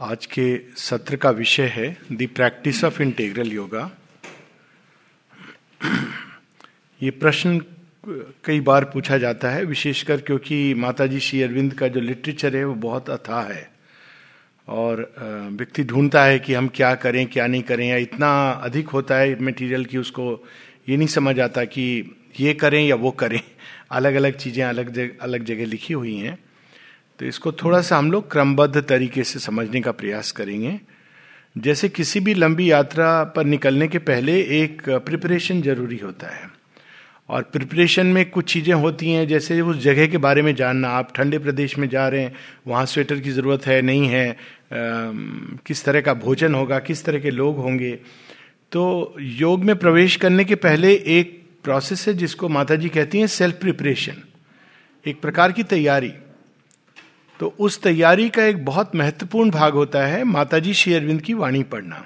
आज के सत्र का विषय है the practice of integral yoga. ये प्रश्न कई बार पूछा जाता है, विशेषकर क्योंकि माताजी श्री अरविंद का जो लिटरेचर है, वो बहुत अथाह है। और व्यक्ति ढूंढता है कि हम क्या करें, क्या नहीं करें, या इतना अधिक होता है मटेरियल कि उसको ये नहीं समझ आता कि ये करें या वो करें। अलग अलग चीज़ें अलग जगह अलग जगह लिखी हुई हैं। तो इसको थोड़ा सा हम लोग क्रमबद्ध तरीके से समझने का प्रयास करेंगे। जैसे किसी भी लंबी यात्रा पर निकलने के पहले एक प्रिपरेशन ज़रूरी होता है। और प्रिपरेशन में कुछ चीज़ें होती हैं जैसे उस जगह के बारे में जानना। आप ठंडे प्रदेश में जा रहे हैं वहाँ स्वेटर की ज़रूरत है नहीं है आ, किस तरह का भोजन होगा किस तरह के लोग होंगे। तो योग में प्रवेश करने के पहले एक प्रोसेस है जिसको माता जी कहती हैं सेल्फ प्रिपरेशन एक प्रकार की तैयारी। तो उस तैयारी का एक बहुत महत्वपूर्ण भाग होता है माताजी श्री अरविंद की वाणी पढ़ना।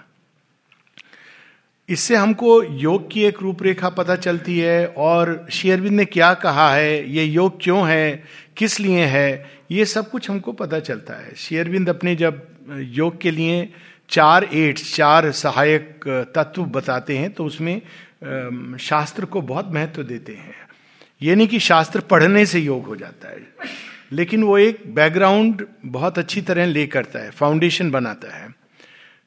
इससे हमको योग की एक रूपरेखा पता चलती है और श्री अरविंद ने क्या कहा है, ये योग क्यों है, किस लिए है, ये सब कुछ हमको पता चलता है। श्री अरविंद अपने जब योग के लिए चार एड्स, चार सहायक तत्व बताते हैं तो उसमें शास्त्र को बहुत महत्व देते हैं। ये नहीं कि शास्त्र पढ़ने से योग हो जाता है। लेकिन वो एक बैकग्राउंड बहुत अच्छी तरह ले करता है फाउंडेशन बनाता है।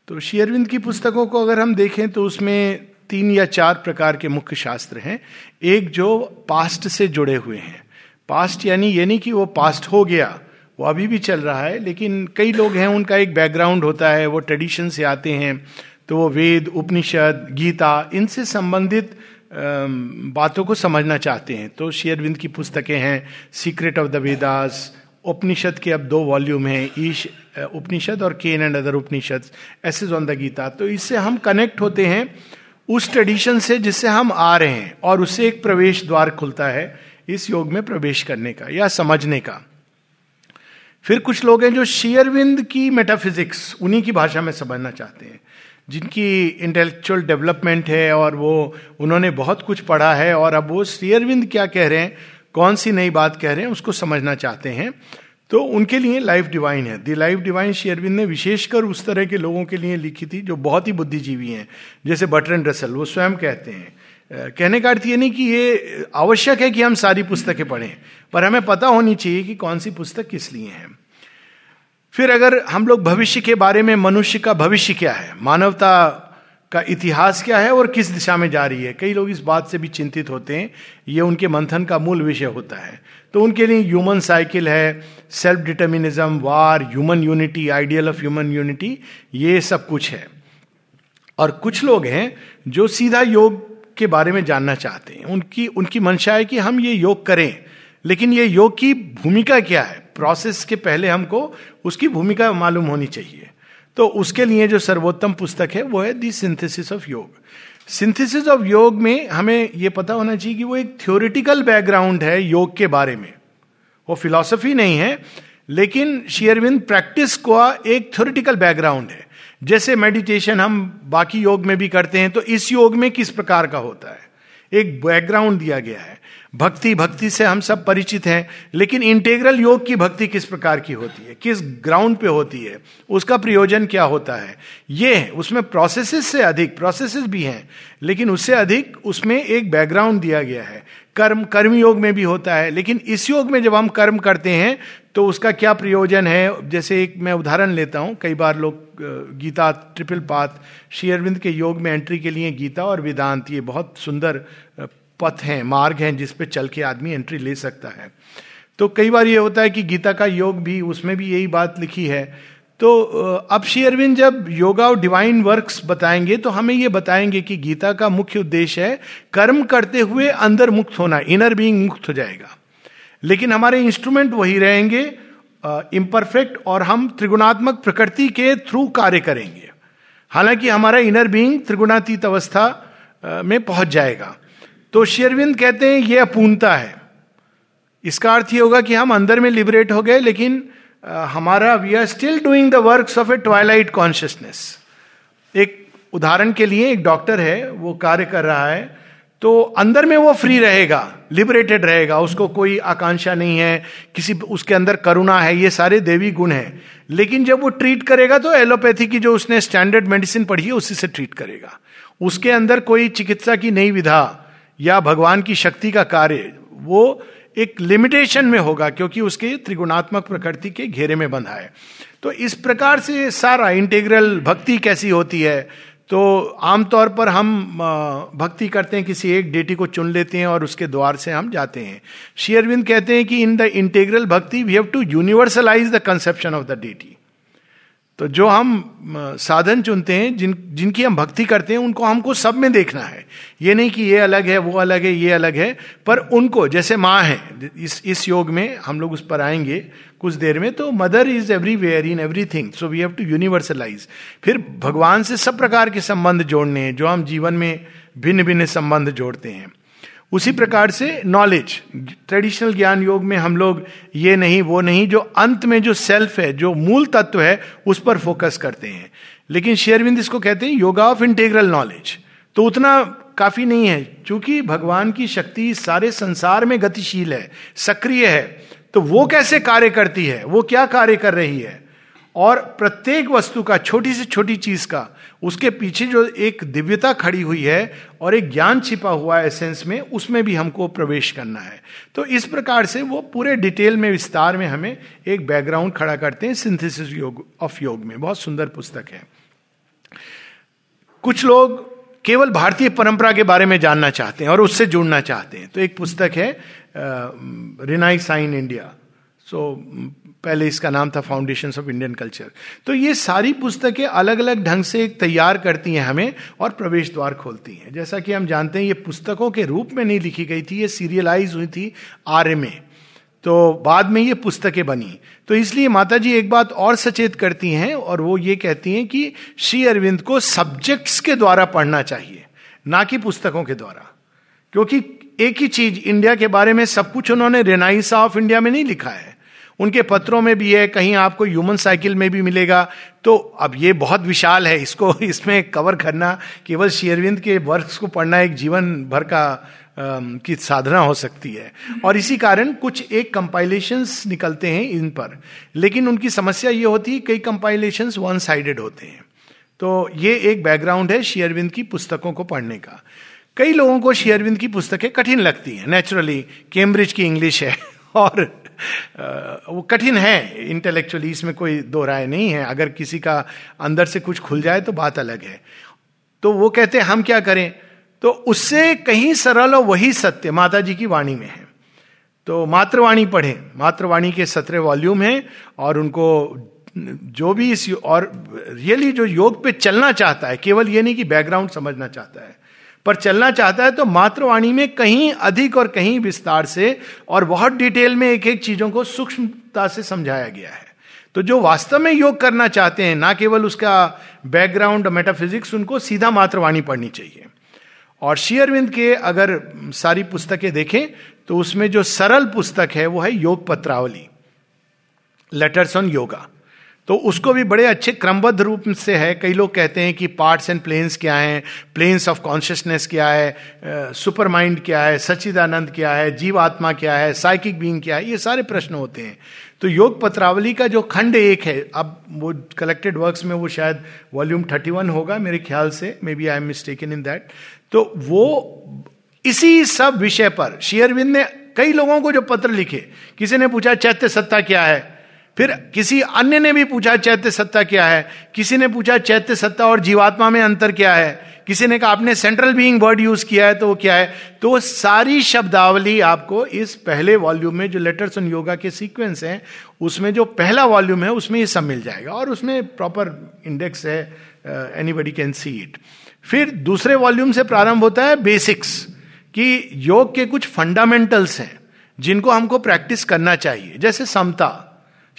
तो शेयरविंद की पुस्तकों को अगर हम देखें तो उसमें तीन या चार प्रकार के मुख्य शास्त्र हैं। एक जो पास्ट से जुड़े हुए हैं। पास्ट यानी ये नहीं कि वो पास्ट हो गया, वो अभी भी चल रहा है, लेकिन कई लोग हैं, उनका एक बैकग्राउंड होता है, वो ट्रेडिशन से आते हैं। तो वो वेद, उपनिषद, गीता, इनसे संबंधित बातों को समझना चाहते हैं। तो शेयरविंद की पुस्तकें हैं सीक्रेट ऑफ़ द वेदास उपनिषद के अब दो वॉल्यूम हैं, ईश उपनिषद और Kena and other Upanishad essays on the Gita तो इससे हम कनेक्ट होते हैं उस ट्रेडिशन से जिससे हम आ रहे हैं और उससे एक प्रवेश द्वार खुलता है इस योग में प्रवेश करने का या समझने का। फिर कुछ लोग हैं जो शेयरविंद की मेटाफिजिक्स उन्हीं की भाषा में समझना चाहते हैं। जिनकी इंटेलेक्चुअल डेवलपमेंट है और वो, उन्होंने बहुत कुछ पढ़ा है और अब वो श्री क्या कह रहे हैं, कौन सी नई बात कह रहे हैं, उसको समझना चाहते हैं। तो उनके लिए लाइफ डिवाइन है। दी लाइफ डिवाइन शेयरविंद ने विशेषकर उस तरह के लोगों के लिए लिखी थी जो बहुत ही बुद्धिजीवी हैं, जैसे बटरन रसल वो स्वयं कहते हैं। कहने का अर्थ ये नहीं कि ये आवश्यक है कि हम सारी पुस्तकें पढ़ें, पर हमें पता होनी चाहिए कि कौन सी पुस्तक किस लिए है। फिर अगर हम लोग भविष्य के बारे में, मनुष्य का भविष्य क्या है? मानवता का इतिहास क्या है और किस दिशा में जा रही है? कई लोग इस बात से भी चिंतित होते हैं, ये उनके मंथन का मूल विषय होता है। तो उनके लिए ह्यूमन साइकिल है self determinism war, human unity, ideal of human unity, ये सब कुछ है। और कुछ लोग हैं जो सीधा योग के बारे में जानना चाहते हैं। उनकी उनकी मंशा है कि हम ये योग करें, लेकिन ये योग की भूमिका क्या है? प्रोसेस के पहले हमको उसकी भूमिका मालूम होनी चाहिए। तो उसके लिए जो सर्वोत्तम पुस्तक है, वो है the synthesis of yoga. Synthesis of yoga में हमें यह पता होना चाहिए कि वो एक थ्योरिटिकल बैकग्राउंड है योग के बारे में। वो फिलॉसफी नहीं है, लेकिन शेयरविंद प्रैक्टिस का एक थ्योरिटिकल बैकग्राउंड है। जैसे मेडिटेशन हम बाकी योग में भी करते हैं तो इस योग में किस प्रकार का होता है? एक बैकग्राउंड दिया गया है। भक्ति भक्ति से हम सब परिचित हैं, लेकिन इंटेग्रल योग की भक्ति किस प्रकार की होती है? किस ग्राउंड पे होती है? उसका प्रयोजन क्या होता है? ये है, उसमें प्रोसेसेस से अधिक प्रोसेसेस भी हैं, लेकिन उससे अधिक उसमें एक बैकग्राउंड दिया गया है। कर्म कर्म योग में भी होता है, लेकिन इस योग में जब हम कर्म करते हैं तो उसका क्या प्रयोजन है? जैसे एक मैं उदाहरण लेता हूँ, कई बार लोग गीता ट्रिपल पाथ श्री अरविंद के योग में एंट्री के लिए गीता और वेदांत, ये बहुत सुंदर पथ हैं, मार्ग हैं जिस पे चल के आदमी एंट्री ले सकता है। तो कई बार ये होता है कि गीता का योग भी, उसमें भी यही बात लिखी है। तो अब श्री अरविंद जब योगा और डिवाइन वर्क्स बताएँगे तो हमें ये बताएँगे कि गीता का मुख्य उद्देश्य है, कर्म करते हुए अंदर मुक्त होना इनर बीइंग मुक्त हो जाएगा। लेकिन हमारे इंस्ट्रूमेंट वही रहेंगे इम्परफेक्ट और हम त्रिगुणात्मक प्रकृति के थ्रू कार्य करेंगे। हालाँकि हमारा इनर बीइंग त्रिगुणातीत अवस्था में पहुँच जाएगा। तो शेरविंद कहते हैं, ये अपूर्णता है। इसका अर्थ ये होगा कि हम अंदर में लिबरेट हो गए, लेकिन हमारा we are still doing the work of a twilight consciousness एक उदाहरण के लिए एक डॉक्टर है, वो कार्य कर रहा है तो अंदर में वो फ्री रहेगा लिबरेटेड रहेगा, उसको कोई आकांक्षा नहीं है, किसी उसके अंदर करुणा है, ये सारे देवी गुण हैं। लेकिन जब वो ट्रीट करेगा तो एलोपैथी की जो उसने स्टैंडर्ड मेडिसिन पढ़ी है, उसी से ट्रीट करेगा। उसके अंदर कोई चिकित्सा की नई विधा या भगवान की शक्ति का कार्य, वो एक लिमिटेशन में होगा क्योंकि उसके त्रिगुणात्मक प्रकृति के घेरे में बंधा है। तो इस प्रकार से सारा इंटेग्रल भक्ति कैसी होती है? तो आमतौर पर हम भक्ति करते हैं, किसी एक डेटी को चुन लेते हैं और उसके द्वार से हम जाते हैं। शेयरविंद कहते हैं कि in the integral bhakti we have to universalise the conception of the deity तो जो हम साधन चुनते हैं, जिन, जिनकी हम भक्ति करते हैं, उनको हमको सब में देखना है। ये नहीं कि ये अलग है, वो अलग है, ये अलग है, पर उनको, जैसे माँ है, इस इस योग में हम लोग उस पर आएँगे कुछ देर में तो Mother is everywhere in everything so we have to universalise. फिर भगवान से सब प्रकार के संबंध जोड़ने हैं, जो हम जीवन में भिन्न भिन्न संबंध जोड़ते हैं। उसी प्रकार से नॉलेज ट्रेडिशनल ज्ञान योग में हम लोग ये नहीं, वो नहीं, जो अंत में जो सेल्फ है, जो मूल तत्व है, उस पर फोकस करते हैं। लेकिन शेयरविंद इसको कहते हैं योगा ऑफ़ इंटेग्रल नॉलेज तो उतना काफ़ी नहीं है, क्योंकि भगवान की शक्ति सारे संसार में गतिशील है, सक्रिय है। तो वो कैसे कार्य करती है? वो क्या कार्य कर रही है? और प्रत्येक वस्तु का, छोटी से छोटी चीज़ का, उसके पीछे जो एक दिव्यता खड़ी हुई है और एक ज्ञान छिपा हुआ है एसेंस में, उसमें भी हमको प्रवेश करना है। तो इस प्रकार से वो पूरे डिटेल में, विस्तार में हमें एक बैकग्राउंड खड़ा करते हैं सिंथेसिस योग ऑफ़ योग में। बहुत सुंदर पुस्तक है। कुछ लोग केवल भारतीय परंपरा के बारे में जानना चाहते हैं और उससे जुड़ना चाहते हैं। तो एक पुस्तक है रिनाई साइन इंडिया। सो पहले इसका नाम था फाउंडेशन ऑफ़ इंडियन कल्चर तो ये सारी पुस्तकें अलग अलग ढंग से तैयार करती हैं हमें और प्रवेश द्वार खोलती हैं। जैसा कि हम जानते हैं, ये पुस्तकों के रूप में नहीं लिखी गई थी, ये सीरियलाइज हुई थी आर्य में। तो बाद में ये पुस्तकें बनी। तो इसलिए माता जी एक बात और सचेत करती हैं और वो ये कहती हैं कि श्री अरविंद को सब्जेक्ट्स के द्वारा पढ़ना चाहिए, ना कि पुस्तकों के द्वारा। क्योंकि एक ही चीज़ इंडिया के बारे में सब कुछ उन्होंने रेनाइसा ऑफ़ इंडिया में नहीं लिखा है। उनके पत्रों में भी है, कहीं आपको ह्यूमन साइकिल में भी मिलेगा। तो अब ये बहुत विशाल है, इसको इसमें कवर करना, केवल शेयरविंद के वर्क्स को पढ़ना एक जीवन भर का की साधना हो सकती है। और इसी कारण कुछ एक कंपाइलेशन निकलते हैं इन पर। लेकिन उनकी समस्या ये होती है, कई कंपाइलेशन वन साइडेड होते हैं। तो ये एक बैकग्राउंड है शेयरविंद की पुस्तकों को पढ़ने का। कई लोगों को शेयरविंद की पुस्तकें कठिन लगती हैं नेचुरली कैम्ब्रिज की इंग्लिश है, और वो कठिन है इंटेलेक्चुअली इसमें कोई दो राय नहीं है। अगर किसी का अंदर से कुछ खुल जाए तो बात अलग है। तो वो कहते हैं, हम क्या करें? तो उससे कहीं सरल और वही सत्य माता जी की वाणी में है। तो मातृवाणी पढ़ें। मातृवाणी के सत्रह वॉल्यूम हैं और उनको जो भी इस और रियली जो योग पे चलना चाहता है, केवल ये नहीं कि बैकग्राउंड समझना चाहता है। पर चलना चाहता है तो मातृवाणी में कहीं अधिक और कहीं विस्तार से और बहुत डिटेल में एक एक चीज़ों को सूक्ष्मता से समझाया गया है। तो जो वास्तव में योग करना चाहते हैं, ना केवल उसका बैकग्राउंड मेटाफिजिक्स उनको सीधा मातृवाणी पढ़नी चाहिए। और शेयरविंद के अगर सारी पुस्तकें देखें तो उसमें जो सरल पुस्तक है, वो है योग पत्रावली। लेटर्स ऑन योगा तो उसको भी बड़े अच्छे क्रमबद्ध रूप से है। कई लोग कहते हैं कि पार्ट्स एंड प्लेन्स क्या हैं? प्लेन्स ऑफ़ कॉन्शियसनेस क्या है? सुपर माइंड क्या है? सच्चिदानंद क्या है? जीवात्मा क्या है? साइकिक बींग क्या है? ये सारे प्रश्न होते हैं। तो योग पत्रावली का जो खंड एक है, अब वो कलेक्टेड वर्क्स में वो शायद वॉल्यूम थर्टी वन होगा मेरे ख्याल से। Maybe I am mistaken in that तो वो इसी सब विषय पर शेयरविंद ने कई लोगों को जो पत्र लिखे, किसी ने पूछा, चैत्य सत्ता क्या है? फिर किसी अन्य ने भी पूछा, चैत्य सत्ता क्या है? किसी ने पूछा, चैत्य सत्ता और जीवात्मा में अंतर क्या है? किसी ने कहा, आपने सेंट्रल बीइंग वर्ड यूज़ किया है तो वो क्या है? तो सारी शब्दावली आपको इस पहले वॉल्यूम में, जो लेटर्स ऑन योगा के सीक्वेंस हैं, उसमें जो पहला वॉल्यूम है, उसमें ये सब मिल जाएगा। और उसमें प्रॉपर इंडेक्स है anybody can see it फिर दूसरे वॉल्यूम से प्रारंभ होता है बेसिक्स कि योग के कुछ फंडामेंटल्स हैं, जिनको हमको प्रैक्टिस करना चाहिए। जैसे समता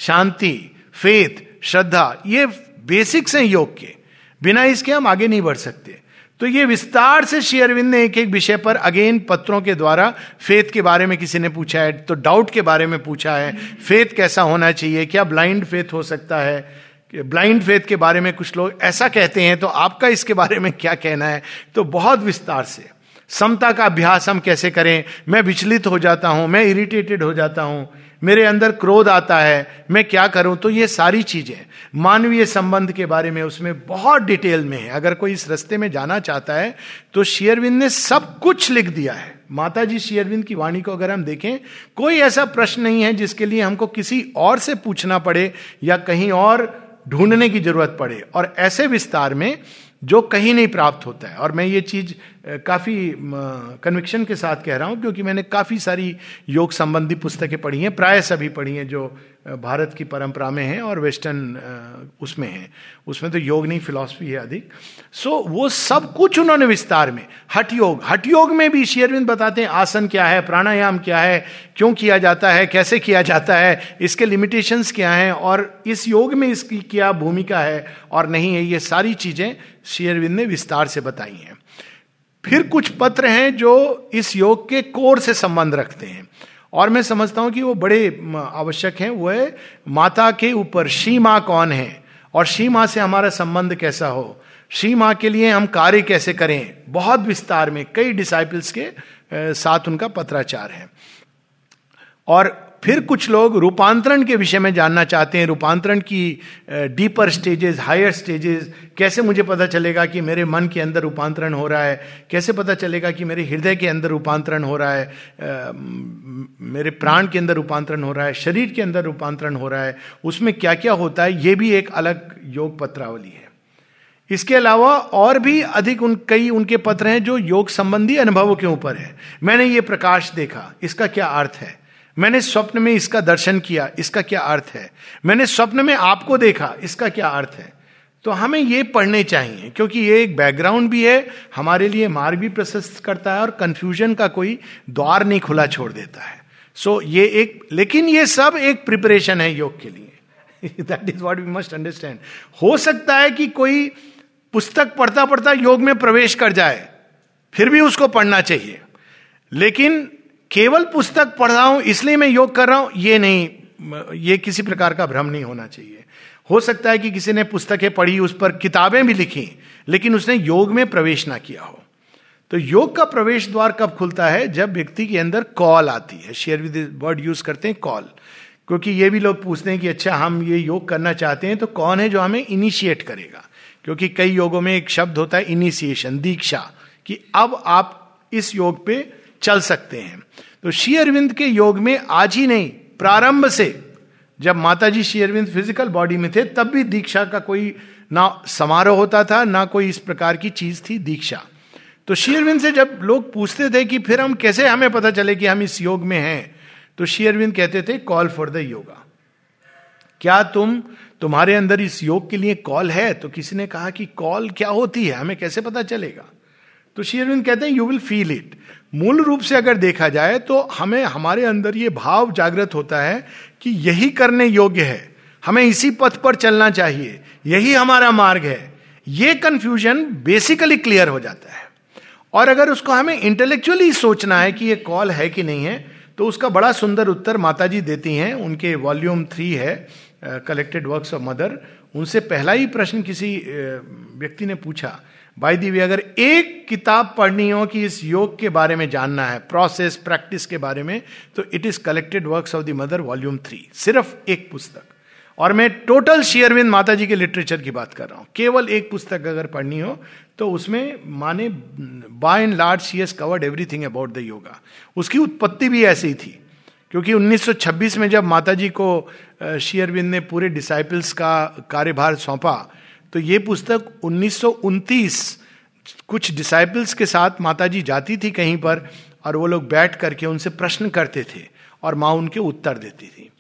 शांति फेथ श्रद्धा, ये बेसिक्स हैं योग के। बिना इसके हम आगे नहीं बढ़ सकते। तो ये विस्तार से श्री अरविंद ने एक एक विषय पर अगेन पत्रों के द्वारा फेथ के बारे में किसी ने पूछा है तो डाउट के बारे में पूछा है फेथ कैसा होना चाहिए, क्या ब्लाइंड फेथ हो सकता है? ब्लाइंड फेथ के बारे में कुछ लोग ऐसा कहते हैं तो आपका इसके बारे में क्या कहना है? तो बहुत विस्तार से। समता का अभ्यास हम कैसे करें? मैं विचलित हो जाता हूँ, मैं इरिटेटेड हो जाता हूँ। मेरे अंदर क्रोध आता है, मैं क्या करूँ? तो ये सारी चीज़ें। मानवीय संबंध के बारे में उसमें बहुत डिटेल में है। अगर कोई इस रस्ते में जाना चाहता है तो शेयरविंद ने सब कुछ लिख दिया है। माता जी शेयरविंद की वाणी को अगर हम देखें, कोई ऐसा प्रश्न नहीं है जिसके लिए हमको किसी और से पूछना पड़े या कहीं और ढूँढने की ज़रूरत पड़े। और ऐसे विस्तार में जो कहीं नहीं प्राप्त होता है। और मैं ये चीज़ काफ़ी कन्विक्शन के साथ कह रहा हूँ क्योंकि मैंने काफ़ी सारी योग संबंधी पुस्तकें पढ़ी हैं प्राय सभी पढ़ी हैं जो भारत की परंपरा में है और वेस्टर्न उसमें हैं। उसमें तो योग नहीं फिलॉसफी है अधिक। सो so, वो सब कुछ उन्होंने विस्तार में हट योग हट योग में भी शेयरविंद बताते हैं आसन क्या है प्राणायाम क्या है क्यों किया जाता है कैसे किया जाता है इसके लिमिटेशंस क्या हैं और इस योग में इसकी क्या भूमिका है और नहीं है ये सारी चीज़ें शेयरविंद ने विस्तार से बताई हैं। फिर कुछ पत्र हैं जो इस योग के कोर से संबंध रखते हैं। और मैं समझता हूँ कि वो बड़े आवश्यक हैं। वो है, माता के ऊपर शी माँ कौन है? और शी माँ से हमारा संबंध कैसा हो? शी माँ के लिए हम कार्य कैसे करें? बहुत विस्तार में, कई डिसाइपल्स के साथ उनका पत्राचार है। और फिर कुछ लोग रूपांतरण के विषय में जानना चाहते हैं, रूपांतरण की डीपर स्टेजेस हायर स्टेजेस कैसे मुझे पता चलेगा कि मेरे मन के अंदर रूपांतरण हो रहा है? कैसे पता चलेगा कि मेरे हृदय के अंदर रूपांतरण हो रहा है? मेरे प्राण के अंदर रूपांतरण हो रहा है? शरीर के अंदर रूपांतरण हो रहा है? उसमें क्या क्या होता है? ये भी एक अलग योग पत्रावली है। इसके अलावा और भी अधिक उन, कई उनके पत्र हैं जो योग संबंधी अनुभवों के ऊपर है। मैंने ये प्रकाश देखा। इसका क्या अर्थ है? मैंने स्वप्न में इसका दर्शन किया इसका क्या अर्थ है? मैंने स्वप्न में आपको देखा इसका क्या अर्थ है? तो हमें ये पढ़ने चाहिए क्योंकि ये एक बैकग्राउंड भी है हमारे लिए मार्ग भी प्रशस्त करता है और कंफ्यूजन का कोई द्वार नहीं खुला छोड़ देता है। सो so, ये एक लेकिन ये सब एक प्रिपरेशन है योग के लिए। That is what we must understand हो सकता है कि कोई पुस्तक पढ़ता पढ़ता योग में प्रवेश कर जाए फिर भी उसको पढ़ना चाहिए। लेकिन केवल पुस्तक पढ़ रहा हूँ, इसलिए मैं योग कर रहा हूँ, ये नहीं, ये किसी प्रकार का भ्रम नहीं होना चाहिए। हो सकता है कि किसी ने पुस्तकें पढ़ी, उस पर किताबें भी लिखी, लेकिन उसने योग में प्रवेश ना किया हो। तो योग का प्रवेश द्वार कब खुलता है? जब व्यक्ति के अंदर कॉल आती है। शेयर विद वर्ड यूज़ करते हैं, कॉल। क्योंकि ये भी लोग पूछते हैं कि अच्छा हम ये योग करना चाहते हैं तो कौन है जो हमें इनिशिएट करेगा? क्योंकि कई योगों में एक शब्द होता है इनिशिएशन दीक्षा, कि अब आप इस योग पे चल सकते हैं। तो श्री अरविंद के योग में आज ही नहीं, प्रारंभ से। जब माता जी श्री अरविंद फ़िज़िकल बॉडी में थे, तब भी दीक्षा का कोई ना समारोह होता था, ना कोई इस प्रकार की चीज़ थी दीक्षा। तो शेयरविंद से जब लोग पूछते थे कि फिर हम कैसे, हमें पता चले कि हम इस योग में हैं तो शेयरविंद कहते थे कॉल फॉर द योगा क्या तुम तुम्हारे अंदर इस योग के लिए कॉल है? तो किसी ने कहा कि कॉल क्या होती है? हमें कैसे पता चलेगा? तो शेयरविंद कहते हैं यू विल फील इट मूल रूप से अगर देखा जाए तो हमें, हमारे अंदर ये भाव जागृत होता है कि यही करने योग्य है। हमें इसी पथ पर चलना चाहिए। यही हमारा मार्ग है। ये कंफ्यूजन बेसिकली क्लियर हो जाता है। और अगर उसको हमें इंटेलेक्चुअली सोचना है कि ये कॉल है कि नहीं है तो उसका बड़ा सुंदर उत्तर माता जी देती हैं। उनके वॉल्यूम थ्री है कलेक्टेड वर्क्स ऑफ़ मदर उनसे पहला ही प्रश्न किसी व्यक्ति ने पूछा बाई दी अगर एक किताब पढ़नी हो कि इस योग के बारे में जानना है प्रोसेस प्रैक्टिस के बारे में तो it is collected works of the Mother volume three सिर्फ़ एक पुस्तक। और मैं टोटल शेयरविंद माता जी के लिटरेचर की बात कर रहा हूँ। केवल एक पुस्तक अगर पढ़नी हो तो उसमें माने by and large she has covered everything about the yoga उसकी उत्पत्ति भी ऐसी ही थी। क्योंकि 1926 में जब माता जी को शेयरविंद ने पूरे डिसाइपल्स का कार्यभार सौंपा तो ये पुस्तक उन्नीस सौ उनतीस, कुछ डिसाइपल्स के साथ माता जी जाती थी कहीं पर और वो लोग बैठ करके उनसे प्रश्न करते थे और माँ उनके उत्तर देती थी।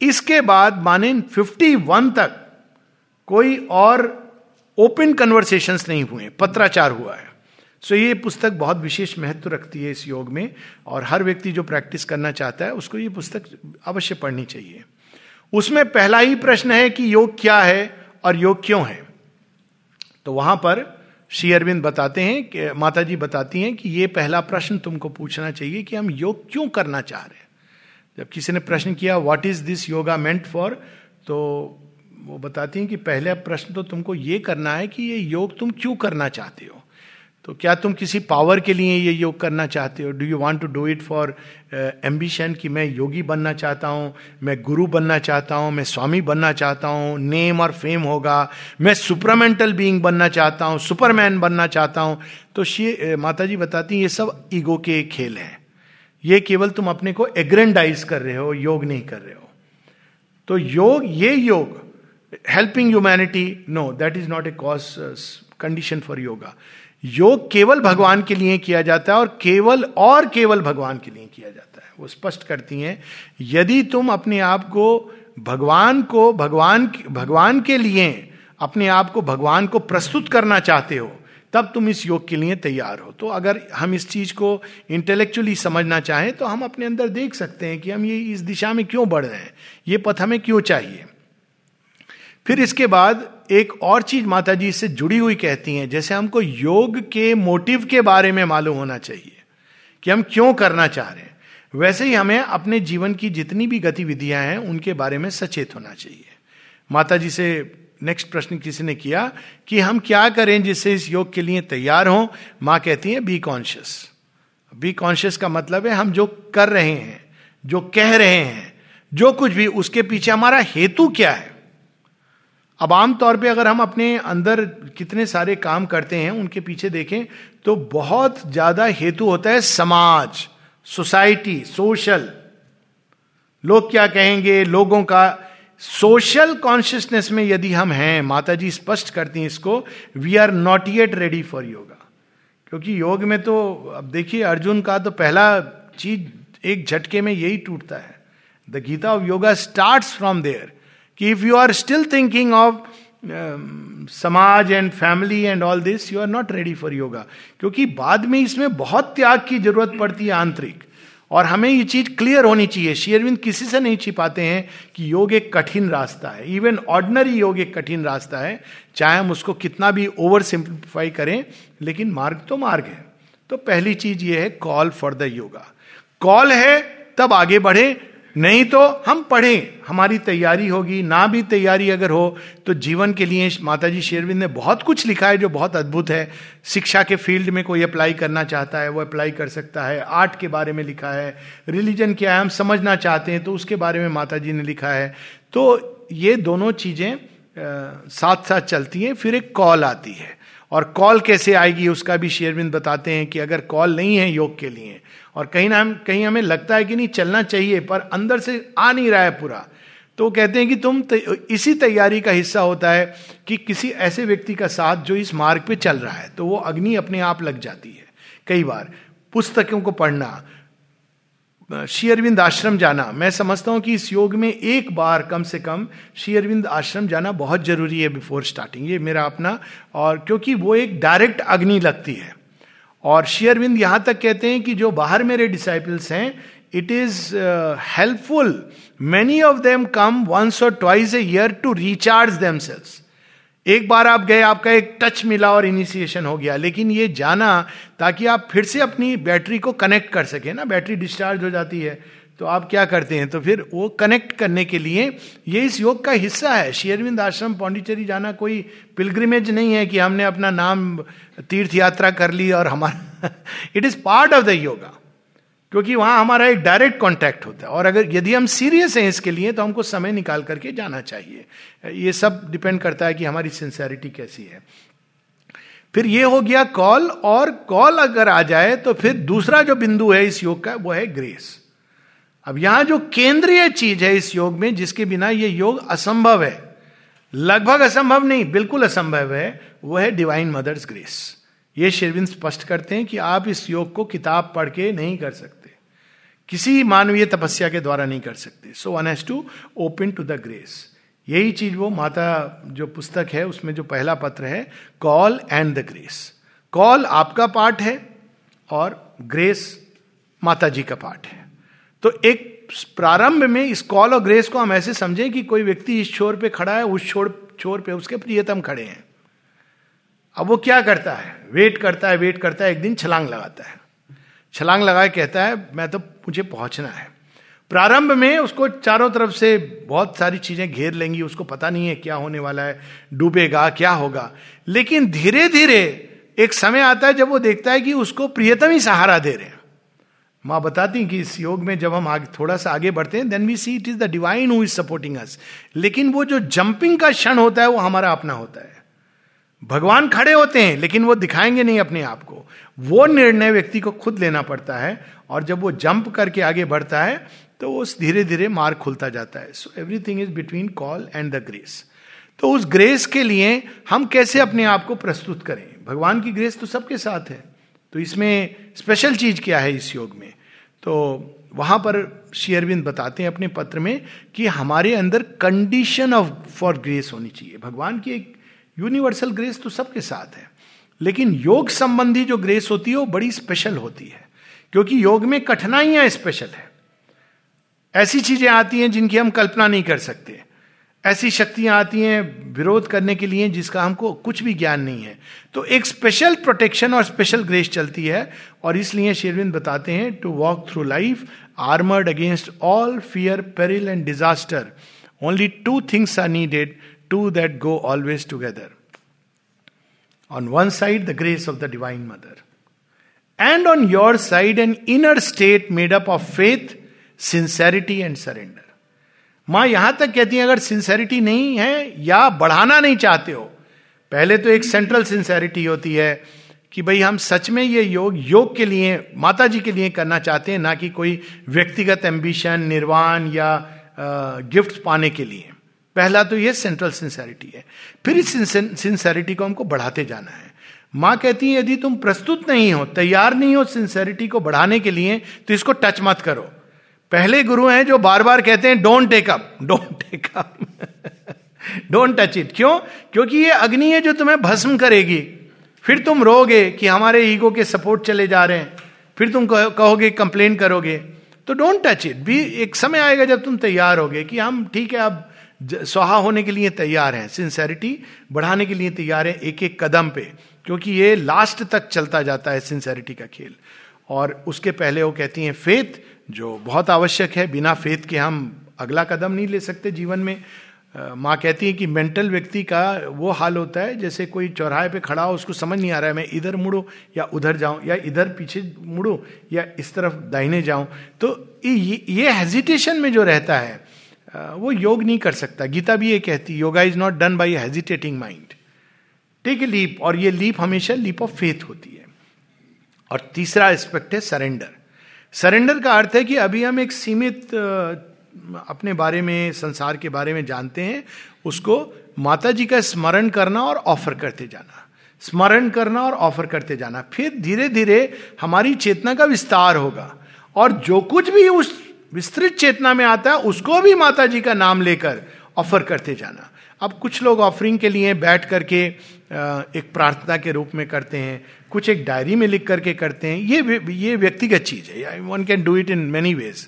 इसके बाद माने 51 तक कोई और ओपन कन्वर्सेशन नहीं हुए, पत्राचार हुआ है। सो ये पुस्तक बहुत विशेष महत्व रखती है इस योग में और हर व्यक्ति जो प्रैक्टिस करना चाहता है उसको ये पुस्तक अवश्य पढ़नी चाहिए। उसमें पहला ही प्रश्न है कि योग क्या है और योग क्यों है? तो वहाँ पर श्री अरविंद बताते हैं कि माता जी बताती हैं कि ये पहला प्रश्न तुमको पूछना चाहिए कि हम योग क्यों करना चाह रहे हैं। जब किसी ने प्रश्न किया what is this yoga meant for तो वो बताती हैं कि पहला प्रश्न तो तुमको ये करना है कि ये योग तुम क्यों करना चाहते हो? तो क्या तुम किसी पावर के लिए ये योग करना चाहते हो? Do you want to do it for ambition कि मैं योगी बनना चाहता हूँ, मैं गुरु बनना चाहता हूँ, मैं स्वामी बनना चाहता हूँ नेम और फेम होगा। मैं सुपरमेंटल बीइंग बनना चाहता हूँ सुपरमैन बनना चाहता हूँ। तो श्री माता जी बताती ये सब ईगो के खेल हैं। ये केवल तुम अपने को एग्रेंडाइज कर रहे हो, योग नहीं कर रहे हो। तो योग, ये योग helping humanity no that is not a cause condition for yoga योग केवल भगवान के लिए किया जाता है और केवल और केवल भगवान के लिए किया जाता है। वो स्पष्ट करती हैं, यदि तुम अपने आप को भगवान को, भगवान भगवान के लिए अपने आप को भगवान को प्रस्तुत करना चाहते हो, तब तुम इस योग के लिए तैयार हो। तो अगर हम इस चीज़ को इंटेलेक्चुअली समझना चाहें तो हम अपने अंदर देख सकते हैं कि हम ये इस दिशा में क्यों बढ़ रहे हैं, ये पथ हमें क्यों चाहिए। फिर इसके बाद एक और चीज़ माता जी इससे जुड़ी हुई कहती हैं, जैसे हमको योग के मोटिव के बारे में मालूम होना चाहिए कि हम क्यों करना चाह रहे हैं। वैसे ही हमें अपने जीवन की जितनी भी गतिविधियाँ हैं, उनके बारे में सचेत होना चाहिए। माता जी से नेक्स्ट प्रश्न किसी ने किया कि हम क्या करें जिससे इस योग के लिए तैयार हों? माँ कहती है बी कॉन्शियस बी कॉन्शियस का मतलब है हम जो कर रहे हैं, जो कह रहे हैं, जो कुछ भी, उसके पीछे हमारा हेतु क्या है? अब आमतौर पे अगर हम अपने अंदर कितने सारे काम करते हैं, उनके पीछे देखें तो बहुत ज़्यादा हेतु होता है समाज, सोसाइटी, सोशल। लोग क्या कहेंगे? लोगों का सोशल कॉन्शियसनेस में यदि हम हैं माता जी स्पष्ट करती हैं इसको we are not yet ready for yoga क्योंकि योग में तो अब देखिए, अर्जुन का तो पहला चीज़ एक झटके में यही टूटता है। The Gita of yoga start from there कि if you are still thinking of samaj and family and all this you are not ready for yoga क्योंकि बाद में इसमें बहुत त्याग की ज़रूरत पड़ती है आंतरिक और हमें ये चीज़ क्लियर होनी चाहिए शेयरविंद किसी से नहीं छिपाते हैं कि योग एक कठिन रास्ता है इवन ऑर्डनरी योग एक कठिन रास्ता है चाहे हम उसको कितना भी ओवर सिंप्लीफाई करें लेकिन मार्ग तो मार्ग है तो पहली चीज़ ये है call for the yoga call है तब आगे बढ़े नहीं तो हम पढ़ें, हमारी तैयारी होगी, ना भी तैयारी अगर हो तो जीवन के लिए माता जी शेरविंद ने बहुत कुछ लिखा है जो बहुत अद्भुत है। शिक्षा के फ़ील्ड में कोई अप्लाई करना चाहता है, वो अप्लाई कर सकता है। आर्ट के बारे में लिखा है। रिलीजन क्या है हम समझना चाहते हैं तो उसके बारे में माता जी ने लिखा है। तो ये दोनों चीज़ें साथ साथ चलती हैं, फिर एक कॉल आती है। और कॉल कैसे आएगी, उसका भी शेयरविंद बताते हैं कि अगर कॉल नहीं है योग के लिए और कहीं ना हम कहीं हमें लगता है कि नहीं, चलना चाहिए, पर अंदर से आ नहीं रहा है पूरा। तो कहते हैं कि तुम इसी तैयारी का हिस्सा होता है कि किसी ऐसे व्यक्ति का साथ जो इस मार्ग पे चल रहा है तो वो अग्नि अपने आप लग जाती है। कई बार पुस्तकों को पढ़ना, श्री अरविंद आश्रम जाना, मैं समझता हूँ कि इस योग में एक बार कम से कम श्री अरविंद आश्रम जाना बहुत ज़रूरी है बिफोर स्टार्टिंग ये मेरा अपना, और क्योंकि वो एक डायरेक्ट अग्नि लगती है। और शेयरविंद यहाँ तक कहते हैं कि जो बाहर मेरे डिसाइपल्स हैं it is helpful many of them come once और twice a year to recharge them एक बार आप गए, आपका एक टच मिला और इनिशिएशन हो गया। लेकिन ये जाना ताकि आप फिर से अपनी बैटरी को कनेक्ट कर सके ना। बैटरी डिस्चार्ज हो जाती है। तो आप क्या करते हैं? तो फिर वो कनेक्ट करने के लिए ये इस योग का हिस्सा है। शेयरविंद आश्रम, पौंडीचेरी जाना कोई पिलग्रिमेज नहीं है कि हमने अपना नाम तीर्थ यात्रा कर ली और हमारा it is part of the yoga क्योंकि वहाँ हमारा एक डायरेक्ट कांटेक्ट होता है। और अगर यदि हम सीरियस हैं इसके लिए तो हमको समय निकाल करके जाना चाहिए। ये सब डिपेंड करता है कि हमारी सिंसेरिटी कैसी है। फिर ये हो गया कॉल और कॉल अगर आ जाए तो फिर दूसरा जो बिंदु है इस योग का, वो है ग्रेस अब यहाँ जो केंद्रीय चीज़ है इस योग में, जिसके बिना ये योग असंभव है। लगभग असंभव नहीं, बिल्कुल असंभव है वह है डिवाइन मदर्स ग्रेस ये शेरविंद स्पष्ट करते हैं कि आप इस योग को किताब पढ़ के नहीं कर सकते। किसी मानवीय तपस्या के द्वारा नहीं कर सकते। So one has to open to the grace यही चीज़ वो माता जो पुस्तक है, उसमें जो पहला पत्र है call and the grace call आपका पार्ट है और ग्रेस माता जी का पार्ट है। तो एक प्रारंभ में इस कॉल और ग्रेस को हम ऐसे समझें कि कोई व्यक्ति इस छोर पे खड़ा है, उस छोर छोर पे उसके प्रियतम खड़े हैं। अब वो क्या करता है? वेट करता है, वेट करता है, एक दिन छलांग लगाता है। छलांग लगा कहता है, मैं तो मुझे पहुँचना है। प्रारंभ में उसको चारों तरफ़ से बहुत सारी चीज़ें घेर लेंगी, उसको पता नहीं है क्या होने वाला है, डूबेगा, क्या होगा। लेकिन धीरे धीरे एक समय आता है जब वो देखता है कि उसको प्रियतम ही सहारा दे रहे हैं। माँ बताती कि इस योग में जब हम आगे थोड़ा सा आगे बढ़ते हैं then we see it is the divine who is supporting us लेकिन वो जो जंपिंग का क्षण होता है, वो हमारा अपना होता है। भगवान खड़े होते हैं, लेकिन वो दिखाएँगे नहीं अपने आप को। वो निर्णय व्यक्ति को खुद लेना पड़ता है, और जब वो जंप करके आगे बढ़ता है तो उस धीरे धीरे मार्ग खुलता जाता है। So everything is between call and the grace तो उस ग्रेस के लिए हम कैसे अपने आप को प्रस्तुत करें? भगवान की ग्रेस तो सबके साथ है। तो इसमें स्पेशल चीज़ क्या है इस योग में? तो वहाँ पर शेयरविंद बताते हैं अपने पत्र में कि हमारे अंदर कंडीशन ऑफ़ फॉर ग्रेस होनी चाहिए। भगवान की एक यूनिवर्सल ग्रेस तो सबके साथ है। लेकिन योग संबंधी जो ग्रेस होती है, वो बड़ी स्पेशल होती है। क्योंकि योग में कठिनाइयाँ स्पेशल है। ऐसी चीज़ें आती हैं जिनकी हम कल्पना नहीं कर सकते। ऐसी शक्तियाँ आती हैं विरोध करने के लिए जिसका हमको कुछ भी ज्ञान नहीं है। तो एक स्पेशल प्रोटेक्शन और स्पेशल ग्रेस चलती है और इसलिए शेरविंद बताते हैं to walk through life armoured against all fear peril and disaster only two things are needed to that go always together on one side the grace of the divine mother and on your side an inner state made up of faith sincerity and surrender माँ यहाँ तक कहती है, अगर sincerity नहीं है या बढ़ाना नहीं चाहते हो, पहले तो एक सेंट्रल सिंसेरिटी होती है कि भाई हम सच में ये योग योग के लिए माता जी के लिए करना चाहते हैं, ना कि कोई व्यक्तिगत एम्बिशन निर्वाण या गिफ्ट पाने के लिए। पहला तो ये सेंट्रल सिंसेरिटी है। फिर इस सिंसेरिटी को हमको बढ़ाते जाना है। माँ कहती है, यदि तुम प्रस्तुत नहीं हो, तैयार नहीं हो सिंसेरिटी को बढ़ाने के लिए तो इसको टच मत करो। पहले गुरु हैं जो बार बार कहते हैं don't take up don't take up don't touch it क्यों? क्योंकि ये अग्नि है जो तुम्हें भस्म करेगी। फिर तुम रोगे कि हमारे ईगो के सपोर्ट चले जा रहे हैं। फिर तुम कहोगे कंप्लेन करोगे। तो डोंट टच इट भी एक समय आएगा जब तुम तैयार होगे कि हम, ठीक है, अब स्वाहा होने के लिए तैयार हैं। सिंसेरिटी बढ़ाने के लिए तैयार है एक एक कदम पे। क्योंकि ये लास्ट तक चलता जाता है सिंसेरिटी का खेल। और उसके पहले वो कहती हैं फेथ जो बहुत आवश्यक है बिना फेथ के हम अगला कदम नहीं ले सकते जीवन में। माँ कहती है कि मेंटल व्यक्ति का वो हाल होता है जैसे कोई चौराहे पे खड़ा हो उसको समझ नहीं आ रहा है मैं इधर मुड़ू या उधर जाऊँ या इधर पीछे मुड़ू या इस तरफ़ दाहिने जाऊँ। तो ये, ये हेजिटेशन में जो रहता है वो योग नहीं कर सकता। गीता भी ये कहती yoga is not done by hesitating mind take a leap और ये लीप हमेशा लीप ऑफ़ फेथ होती है। और तीसरा एस्पेक्ट है सरेंडर सरेंडर का अर्थ है कि अभी हम एक सीमित अपने बारे में, संसार के बारे में जानते हैं, उसको माता जी का स्मरण करना और ऑफ़र करते जाना। स्मरण करना और ऑफ़र करते जाना। फिर धीरे धीरे हमारी चेतना का विस्तार होगा। और जो कुछ भी उस विस्तृत चेतना में आता है, उसको भी माता जी का नाम लेकर ऑफ़र करते जाना। अब कुछ लोग ऑफरिंग के लिए बैठ करके एक प्रार्थना के रूप में करते हैं, कुछ एक डायरी में लिख करके करते हैं, ये ये व्यक्तिगत चीज़ है one can do it in many ways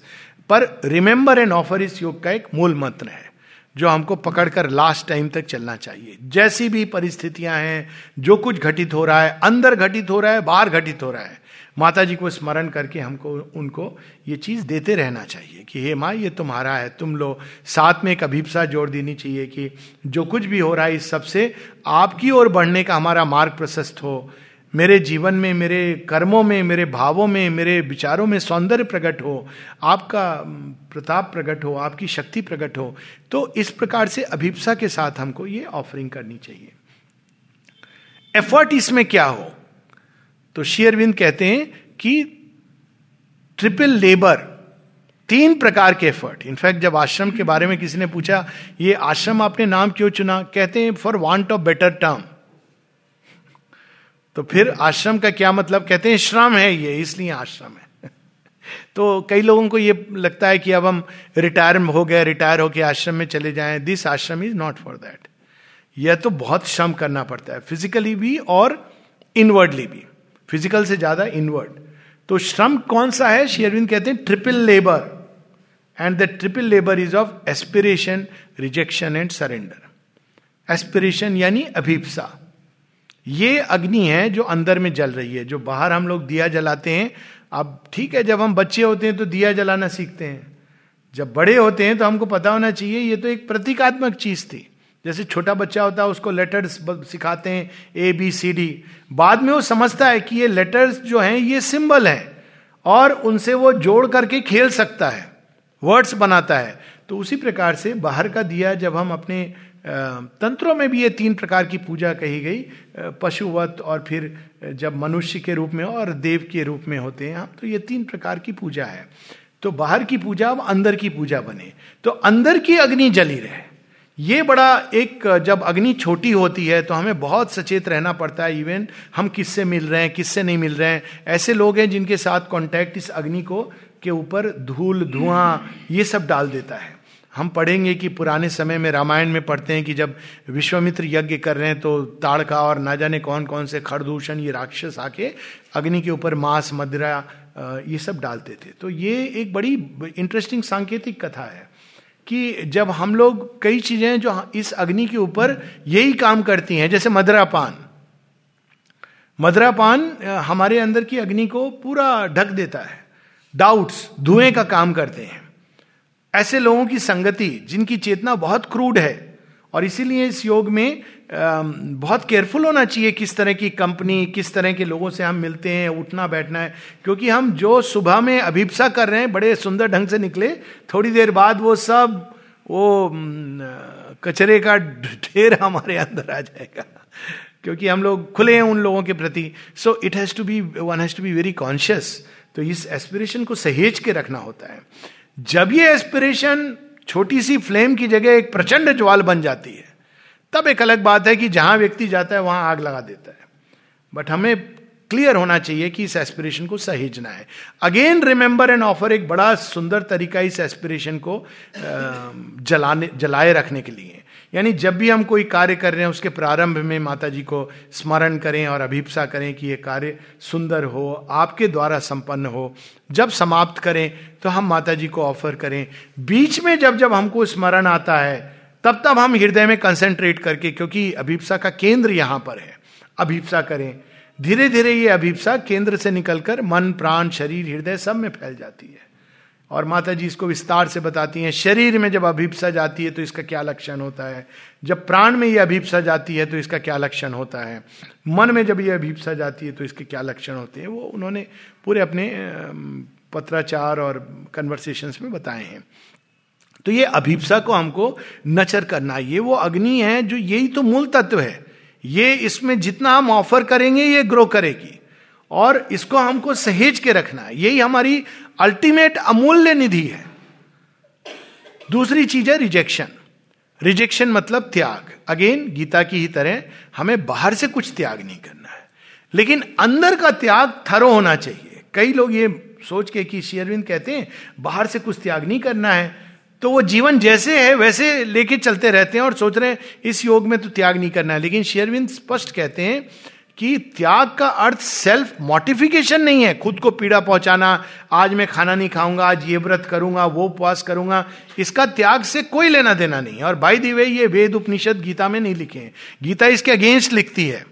पर रिमेंबर एंड ऑफ़र इस योग का एक मूल मंत्र है, जो हमको पकड़कर लास्ट टाइम तक चलना चाहिए। जैसी भी परिस्थितियाँ हैं, जो कुछ घटित हो रहा है, अंदर घटित हो रहा है, बाहर घटित हो रहा है माता जी को स्मरण करके हमको उनको ये चीज़ देते रहना चाहिए कि, हे माँ, ये तुम्हारा है, तुम लो। साथ में एक अभिप्सा जोड़ देनी चाहिए कि जो कुछ भी हो रहा है, इस सबसे आपकी ओर बढ़ने का हमारा मार्ग प्रशस्त हो। मेरे जीवन में, मेरे कर्मों में, मेरे भावों में, मेरे विचारों में सौंदर्य प्रकट हो, आपका प्रताप प्रकट हो, आपकी शक्ति प्रकट हो तो इस प्रकार से अभिप्सा के साथ हमको ये ऑफरिंग करनी चाहिए। एफर्ट इसमें क्या हो? तो शेयरविंद कहते हैं कि ट्रिपल लेबर, तीन प्रकार के एफर्ट इनफैक्ट जब आश्रम के बारे में किसी ने पूछा, ये आश्रम आपने नाम क्यों चुना? कहते हैं for want of better term तो फिर आश्रम का क्या मतलब? कहते हैं, श्रम है ये, इसलिए आश्रम है. तो कई लोगों को ये लगता है कि अब हम रिटायर हो गए रिटायर होकर आश्रम में चले जाएँ। दिस आश्रम इज़ नॉट फॉर दैट यह तो बहुत श्रम करना पड़ता है फिजिकली भी और इनवर्डली भी। फ़िज़िकल से ज़्यादा इनवर्ड तो श्रम कौन सा है? शेयरविंद कहते हैं triple labour and the triple labour is of aspiration rejection and surrender aspiration यानी अभिप्सा. ये अग्नि है जो अंदर में जल रही है, जो बाहर हम लोग दिया जलाते हैं। अब ठीक है, जब हम बच्चे होते हैं तो दिया जलाना सीखते हैं। जब बड़े होते हैं तो हमको पता होना चाहिए, ये तो एक प्रतीकात्मक चीज़ थी। जैसे छोटा बच्चा होता है, उसको लेटर्स सिखाते हैं ए बी सी डी बाद में वो समझता है कि ये लेटर्स जो हैं, ये सिंबल हैं और उनसे वो जोड़ करके खेल सकता है वर्ड्स बनाता है। तो उसी प्रकार से बाहर का दिया जब हम अपने तंत्रों में भी ये तीन प्रकार की पूजा कही गई पशुवत और फिर जब मनुष्य के रूप में और देव के रूप में होते हैं, हम तो ये तीन प्रकार की पूजा है। तो बाहर की पूजा, अब अंदर की पूजा बने। तो अंदर की अग्नि जली रहे। ये बड़ा एक, जब अग्नि छोटी होती है तो हमें बहुत सचेत रहना पड़ता है इवन हम किससे मिल रहे हैं, किससे नहीं मिल रहे हैं। ऐसे लोग हैं जिनके साथ कांटेक्ट इस अग्नि को, के ऊपर धूल, धुआँ, ये सब डाल देता है। हम पढ़ेंगे कि पुराने समय में रामायण में पढ़ते हैं कि जब विश्वामित्र यज्ञ कर रहे हैं तो ताड़का और ना जाने कौन कौन से खरदूषण, ये राक्षस आके अग्नि के ऊपर मांस, मदिरा ये सब डालते थे। तो ये एक बड़ी इंटरेस्टिंग सांकेतिक कथा है। कि जब हम लोग कई चीज़ें जो इस अग्नि के ऊपर यही काम करती हैं, जैसे मदरापान। मदरापान हमारे अंदर की अग्नि को पूरा ढक देता है। डाउट्स धुएँ का काम करते हैं। ऐसे लोगों की संगति, जिनकी चेतना बहुत क्रूड है और इसीलिए इस योग में बहुत केयरफुल होना चाहिए किस तरह की कंपनी किस तरह के लोगों से हम मिलते हैं, उठना, बैठना है। क्योंकि हम जो सुबह में अभिप्सा कर रहे हैं, बड़े सुंदर ढंग से निकले, थोड़ी देर बाद वो सब, वो कचरे का ढेर हमारे अंदर आ जाएगा। क्योंकि हम लोग खुले हैं उन लोगों के प्रति। So it has to be one has to be very conscious तो इस एस्पिरेशन को सहेज के रखना होता है। जब ये एस्पिरेशन छोटी सी फ्लेम की जगह एक प्रचंड ज्वाल बन जाती है। तब एक अलग बात है कि जहाँ व्यक्ति जाता है, वहाँ आग लगा देता है। बट हमें क्लियर होना चाहिए कि इस एस्पिरेशन को सहेजना है। अगेन रिमेंबर एंड ऑफ़र एक बड़ा सुंदर तरीका इस एस्पिरेशन को जलाने, जलाए रखने के लिए। यानी जब भी हम कोई कार्य कर रहे हैं, उसके प्रारंभ में माता जी को स्मरण करें और अभिप्सा करें कि ये कार्य सुंदर हो, आपके द्वारा संपन्न हो। जब समाप्त करें तो हम माता जी को ऑफ़र करें। बीच में जब जब हमको स्मरण आता है, तब तब हम हृदय में कंसेंट्रेट करके, क्योंकि अभिप्सा का केंद्र यहाँ पर है। अभिप्सा करें। धीरे धीरे ये अभिप्सा केंद्र से निकलकर मन, प्राण, शरीर, हृदय सब में फैल जाती है। और माता जी इसको विस्तार से बताती हैं। शरीर में जब अभिप्सा जाती है तो इसका क्या लक्षण होता है? जब प्राण में ये अभिप्सा जाती है तो इसका क्या लक्षण होता है? मन में जब ये अभिप्सा जाती है तो इसके क्या लक्षण होते हैं? वो उन्होंने पूरे अपने पत्राचार और कन्वर्सेशंस में बताए हैं। तो ये अभिप्सा को हमको नचर करना, ये वो अग्नि है जो यही तो मूल तत्व है। ये इसमें जितना हम ऑफ़र करेंगे, ये ग्रो करेगी। और इसको हमको सहेज के रखना है। यही हमारी अल्टीमेट अमूल्य निधि है। दूसरी चीज़ है रिजेक्शन। रिजेक्शन मतलब त्याग। अगेन, गीता की ही तरह हमें बाहर से कुछ त्याग नहीं करना है। लेकिन अंदर का त्याग थरो होना चाहिए। कई लोग ये सोच के कि शेयरविंद कहते हैं, बाहर से कुछ त्याग नहीं करना है। तो वो जीवन जैसे है, वैसे लेके चलते रहते हैं और सोच रहे हैं, इस योग में तो त्याग नहीं करना है। लेकिन शेयरविंद स्पष्ट कहते हैं कि त्याग का अर्थ सेल्फ मोटिफिकेशन नहीं है। खुद को पीड़ा पहुंचाना, आज मैं खाना नहीं खाऊँगा, आज ये व्रत करूँगा, वो उपवास करूँगा, इसका त्याग से कोई लेना देना नहीं है। और भाई दी वे ये वेद उपनिषद गीता में नहीं लिखे हैं। गीता इसके अगेंस्ट लिखती है।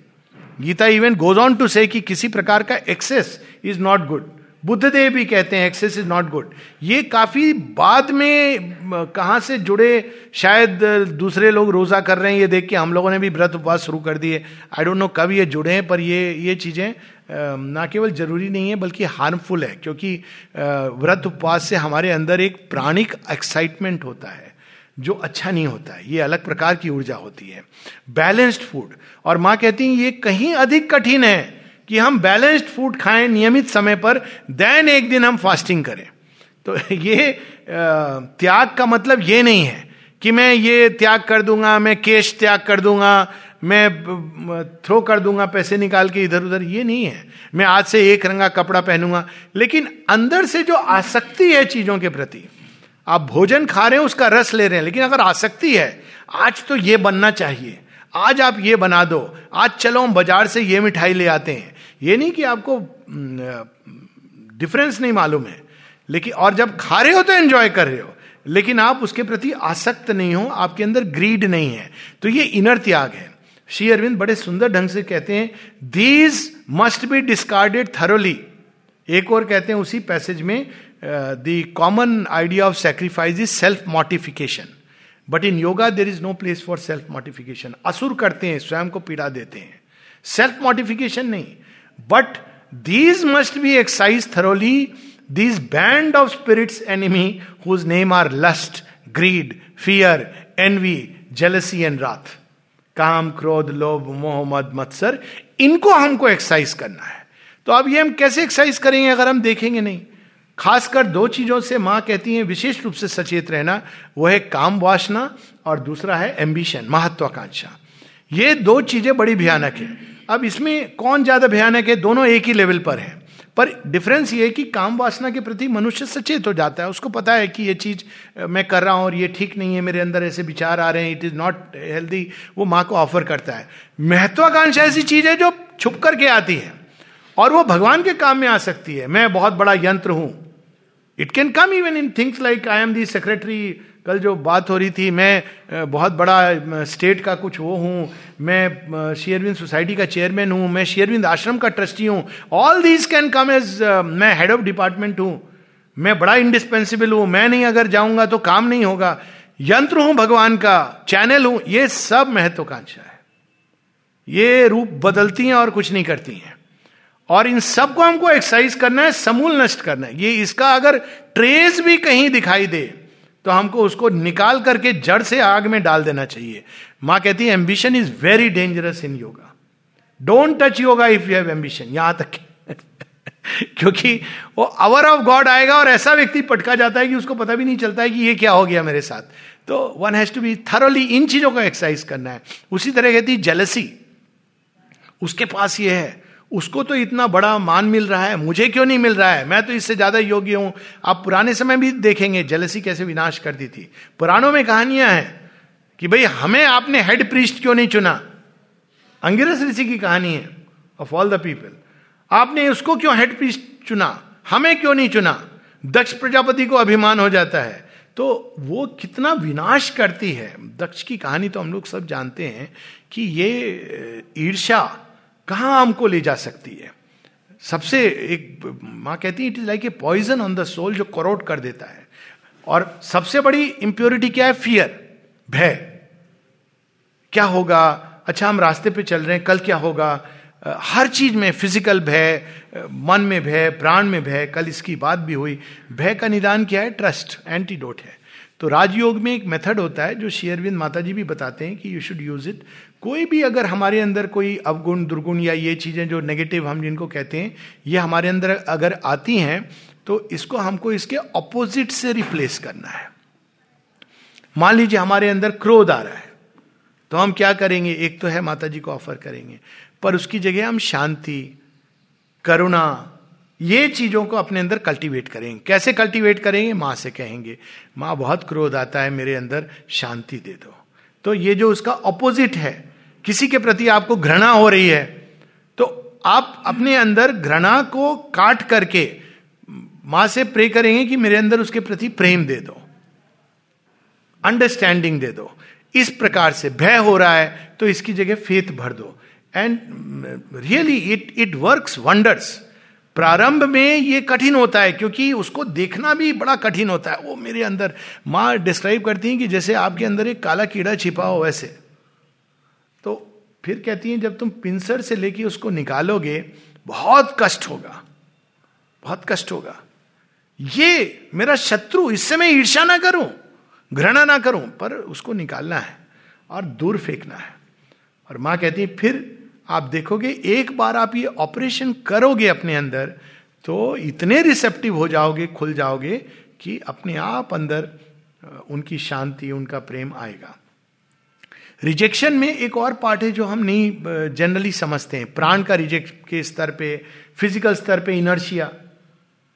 Gita even goes on to say कि किसी प्रकार का excess is not good Buddhadev भी कहते हैं एक्सेस इज़ नॉट गुड ये काफ़ी बाद में कहा से जुड़े, शायद दूसरे लोग रोजा कर रहे हैं, ये देख के हम लोगों ने भी व्रत उपवास शुरू कर दिए। आई डोंट नो कब ये जुड़े हैं, पर ये ये चीज़ें ना केवल ज़रूरी नहीं है, बल्कि हार्मफुल है, क्योंकि व्रत उपवास से हमारे अंदर एक प्राणिक एक्साइटमेंट होता है, जो अच्छा नहीं होता है, ये अलग प्रकार की ऊर्जा होती है। बैलेंस्ड फ़ूड और माँ कहती है, ये कहीं अधिक कठिन है। कि हम बैलेंस्ड फ़ूड खाएँ नियमित समय पर देन एक दिन हम फास्टिंग करें। तो ये त्याग का मतलब ये नहीं है कि मैं ये त्याग कर दूँगा, मैं केश त्याग कर दूँगा, मैं थ्रो कर दूँगा, पैसे निकाल के इधर उधर, ये नहीं है। मैं आज से एक रंगा कपड़ा पहनूँगा, लेकिन अंदर से जो आसक्ति है चीज़ों के प्रति, आप भोजन खा रहे हैं, उसका रस ले रहे हैं, लेकिन अगर आसक्ति है, आज तो ये बनना चाहिए, आज आप ये बना दो, आज चलो हम बाज़ार से ये मिठाई ले आते हैं ये नहीं कि आपको डिफरेंस नहीं मालूम है, लेकिन, और जब खा रहे हो तो एंजॉय कर रहे हो, लेकिन आप उसके प्रति आसक्त नहीं हो, आपके अंदर ग्रीड नहीं है। तो ये इनर त्याग है। श्री अरविंद बड़े सुंदर ढंग से कहते हैं these must be discarded thoroughly एक और कहते हैं उसी पैसेज में the common idea of sacrifice is self mortification but in yoga there is no place for self modification असुर करते हैं, स्वयं को पीड़ा देते हैं। सेल्फ मॉडिफिकेशन नहीं। But these must be excise thoroughly these band of spirit's enemy whose names are lust greed fear envy jealousy and wrath काम क्रोध लोभ मोहम्मद मत्सर इनको हमको एक्सरसाइज करना है। तो अब ये हम कैसे एक्सरसाइज करेंगे अगर हम देखेंगे नहीं? खासकर दो चीज़ों से माँ कहती हैं, विशेष रूप से सचेत रहना, वो है काम वासना और दूसरा है एम्बिशन महत्वाकांक्षा। ये दो चीज़ें बड़ी भयानक है। अब इसमें कौन ज़्यादा भयानक है, दोनों एक ही लेवल पर है। पर डिफरेंस ये है कि काम वासना के प्रति मनुष्य सचेत हो जाता है। उसको पता है कि ये चीज़ मैं कर रहा हूँ और ये ठीक नहीं है, मेरे अंदर ऐसे विचार आ रहे हैं इट इज़ नॉट हेल्दी वो माँ को ऑफ़र करता है। महत्वाकांक्षा ऐसी चीज़ है जो छुप करके आती है और वो भगवान के काम में आ सकती है। मैं बहुत बड़ा यंत्र हूँ। It can come even in things like I am the secretary कल जो बात हो रही थी, मैं बहुत बड़ा स्टेट का कुछ वो हूँ, मैं शेयरविंद सोसाइटी का चेयरमैन हूँ, मैं शेयरविंद आश्रम का ट्रस्टी हूँ all these can come as मैं हेड ऑफ़ डिपार्टमेंट हूँ, मैं बड़ा इंडिस्पेंसिबल हूँ, मैं नहीं अगर जाऊँगा तो काम नहीं होगा, यंत्र हूँ भगवान का चैनल हूँ, ये सब महत्वाकांक्षा है। ये रूप बदलती हैं और कुछ नहीं करती हैं। और इन सबको हमको एक्सरसाइज करना है, समूल नष्ट करना है। ये इसका अगर ट्रेस भी कहीं दिखाई दे तो हमको उसको निकाल करके जड़ से आग में डाल देना चाहिए। माँ कहती है ambition is very dangerous in yoga don't touch yoga if you have ambition यहाँ तक क्योंकि वो अवर ऑफ़ गॉड आएगा और ऐसा व्यक्ति पटका जाता है कि उसको पता भी नहीं चलता है कि ये क्या हो गया मेरे साथ। तो one has to be thoroughly इन चीज़ों का एक्सरसाइज करना है। उसी तरह कहती जेलसी उसके पास ये है। उसको तो इतना बड़ा मान मिल रहा है, मुझे क्यों नहीं मिल रहा है? मैं तो इससे ज़्यादा योग्य हूँ। आप पुराने समय भी देखेंगे जलसी कैसे विनाश करती थी। पुराणों में कहानियाँ हैं कि भाई, हमें आपने हेड प्रीस्ट क्यों नहीं चुना? अंगिरस ऋषि की कहानी है ऑफ़ ऑल द पीपल आपने उसको क्यों हेड प्रीस्ट चुना? हमें क्यों नहीं चुना? दक्ष प्रजापति को अभिमान हो जाता है। तो वो कितना विनाश करती है। दक्ष की कहानी तो हम लोग सब जानते हैं कि ये ईर्षा कहाँ हमको ले जा सकती है? सबसे एक, माँ कहती है it is like a poison on the soul जो करोट कर देता है. और सबसे बड़ी इंप्योरिटी क्या है? फियर भय। क्या होगा? अच्छा हम रास्ते पे चल रहे हैं, कल क्या होगा? हर चीज़ में फ़िज़िकल भय, मन में भय, प्राण में भय, कल इसकी बात भी हुई। भय का निदान क्या है? ट्रस्ट एंटीडोट है। तो राजयोग में एक मेथड होता है, जो शेयरविंद माता जी भी बताते हैं कि यू शुड यूज़ इट कोई भी अगर हमारे अंदर कोई अवगुण, दुर्गुण या ये चीज़ें जो नेगेटिव हम जिनको कहते हैं, ये हमारे अंदर अगर आती हैं तो इसको हमको इसके ऑपोजिट से रिप्लेस करना है। मान लीजिए हमारे अंदर क्रोध आ रहा है तो हम क्या करेंगे? एक तो है माता जी को ऑफ़र करेंगे, पर उसकी जगह हम शांति, करुणा, ये चीज़ों को अपने अंदर कल्टीवेट करेंगे। कैसे कल्टीवेट करेंगे? माँ से कहेंगे, माँ, बहुत क्रोध आता है मेरे अंदर, शांति दे दो। तो ये जो उसका ऑपोजिट है किसी के प्रति आपको घृणा हो रही है तो आप अपने अंदर घृणा को काट करके माँ से प्रे करेंगे कि मेरे अंदर उसके प्रति प्रेम दे दो अंडरस्टैंडिंग दे दो। इस प्रकार से भय हो रहा है तो इसकी जगह फेथ भर दो। And really it it works wonders प्रारंभ में ये कठिन होता है, क्योंकि उसको देखना भी बड़ा कठिन होता है। वो मेरे अंदर, माँ डिस्क्राइब करती हैं कि जैसे आपके अंदर एक काला कीड़ा छिपा हो वैसे। तो फिर कहती हैं, जब तुम पिंसर से लेके उसको निकालोगे, बहुत कष्ट होगा, बहुत कष्ट होगा। ये मेरा शत्रु, इससे मैं ईर्षा ना करूँ, घृणा ना करूँ, पर उसको निकालना है और दूर फेंकना है। और माँ कहती है, फिर आप देखोगे, एक बार आप ये ऑपरेशन करोगे अपने अंदर तो इतने रिसेप्टिव हो जाओगे, खुल जाओगे, कि अपने आप अंदर उनकी शांति, उनका प्रेम आएगा। रिजेक्शन में एक और पार्ट है जो हम नहीं जनरली समझते हैं। प्राण का रिजेक्ट के स्तर पे फ़िज़िकल स्तर पे इनर्शिया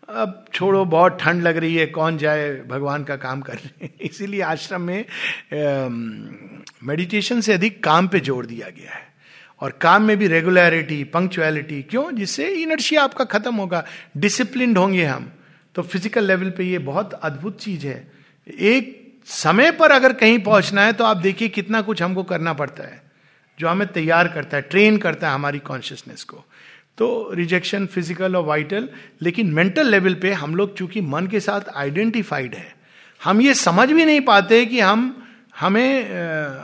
अब छोड़ो, बहुत ठंड लग रही है, कौन जाए भगवान का काम करने इसीलिए आश्रम में मेडिटेशन से अधिक काम पे ज़ोर दिया गया है। और काम में भी रेगुलरिटी पंक्चुअलिटी क्यों? जिससे इनर्शिया आपका खत्म होगा। डिसिप्लिन होंगे हम। तो फ़िज़िकल लेवल पे ये बहुत अद्भुत चीज़ है। एक समय पर अगर कहीं पहुँचना है तो आप देखिए कितना कुछ हमको करना पड़ता है, जो हमें तैयार करता है, ट्रेन करता है हमारी कॉन्शियसनेस को। तो रिजेक्शन फ़िज़िकल और वाइटल लेकिन मेंटल लेवल पे हम लोग चूँकि मन के साथ आइडेंटिफाइड है, हम ये समझ भी नहीं पाते कि हम, हमें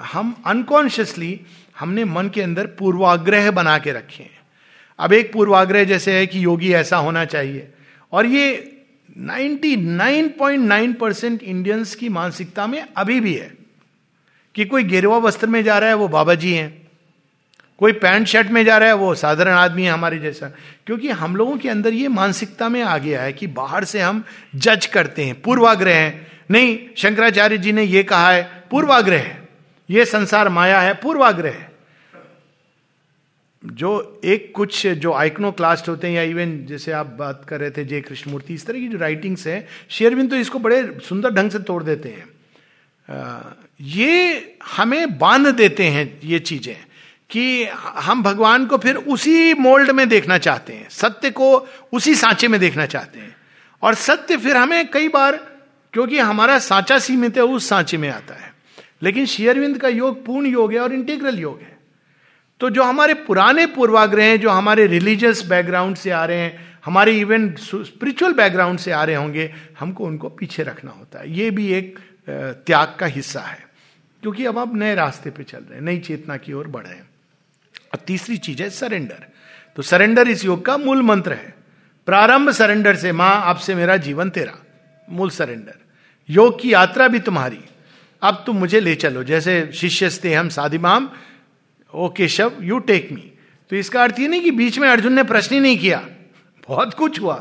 हम अनकॉन्शियसली हमने मन के अंदर पूर्वाग्रह बना के रखे हैं। अब एक पूर्वाग्रह जैसे है कि योगी ऐसा होना चाहिए, और ये 99.9 परसेंट इंडियंस की मानसिकता में अभी भी है कि कोई गिरवा वस्त्र में जा रहा है, वो बाबा जी हैं। कोई पैंट शर्ट में जा रहा है, वो साधारण आदमी है हमारे जैसा। क्योंकि हम लोगों के अंदर ये मानसिकता में आ गया है कि बाहर से हम जज करते हैं, पूर्वाग्रह है। नहीं, शंकराचार्य जी ने ये कहा है, पूर्वाग्रह है। ये संसार माया है, पूर्वाग्रह है। जो एक कुछ जो आइकनो क्लास्ट होते हैं या इवन जैसे आप बात कर रहे थे जय कृष्णमूर्ति इस तरह की जो राइटिंग्स है शेयरविंद तो इसको बड़े सुंदर ढंग से तोड़ देते हैं। ये हमें बाँध देते हैं ये चीज़ें कि हम भगवान को फिर उसी मोल्ड में देखना चाहते हैं, सत्य को उसी सांचे में देखना चाहते हैं। और सत्य फिर हमें कई बार, क्योंकि हमारा सांचा सीमित है, उस सांचे में आता है। लेकिन शेयरविंद का योग पूर्ण योग है और इंटीग्रल योग है। तो जो हमारे पुराने पूर्वाग्रह हैं, जो हमारे रिलीजियस बैकग्राउंड से आ रहे हैं, हमारे इवन स्पिरिचुअल बैकग्राउंड से आ रहे होंगे, हमको उनको पीछे रखना होता है। ये भी एक त्याग का हिस्सा है। क्योंकि अब आप नए रास्ते पे चल रहे हैं, नई चेतना की ओर बढ़ रहे हैं। और तीसरी चीज़ है सरेंडर तो सरेंडर इस योग का मूल मंत्र है। प्रारंभ सरेंडर से, माँ, आपसे मेरा जीवन तेरा। मूल सरेंडर योग की यात्रा भी तुम्हारी। अब तुम मुझे ले चलो। जैसे शिष्य हम साधिमाम ओ केशव यू टेक मी तो इसका अर्थ ये नहीं कि बीच में अर्जुन ने प्रश्न ही नहीं किया। बहुत कुछ हुआ।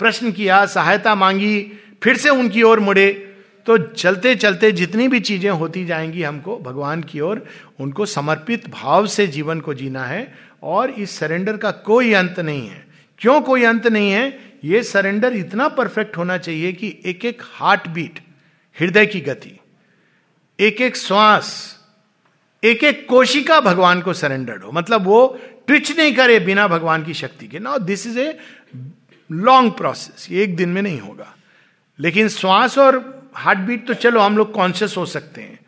प्रश्न किया, सहायता मांगी, फिर से उनकी ओर मुड़े। तो चलते चलते जितनी भी चीज़ें होती जाएँगी हमको, भगवान की ओर, उनको समर्पित भाव से जीवन को जीना है और इस सरेंडर का कोई अंत नहीं है। क्यों कोई अंत नहीं है? ये सरेंडर इतना परफेक्ट होना चाहिए कि एक एक हार्ट बीट हृदय की गति, एक एक श्वास एक एक कोशिका भगवान को सरेंडर्ड हो मतलब वो ट्विच नहीं करे बिना भगवान की शक्ति के। ना this is a long process ये एक दिन में नहीं होगा। लेकिन श्वास और हार्ट बीट तो चलो, हम लोग कॉन्शियस हो सकते हैं।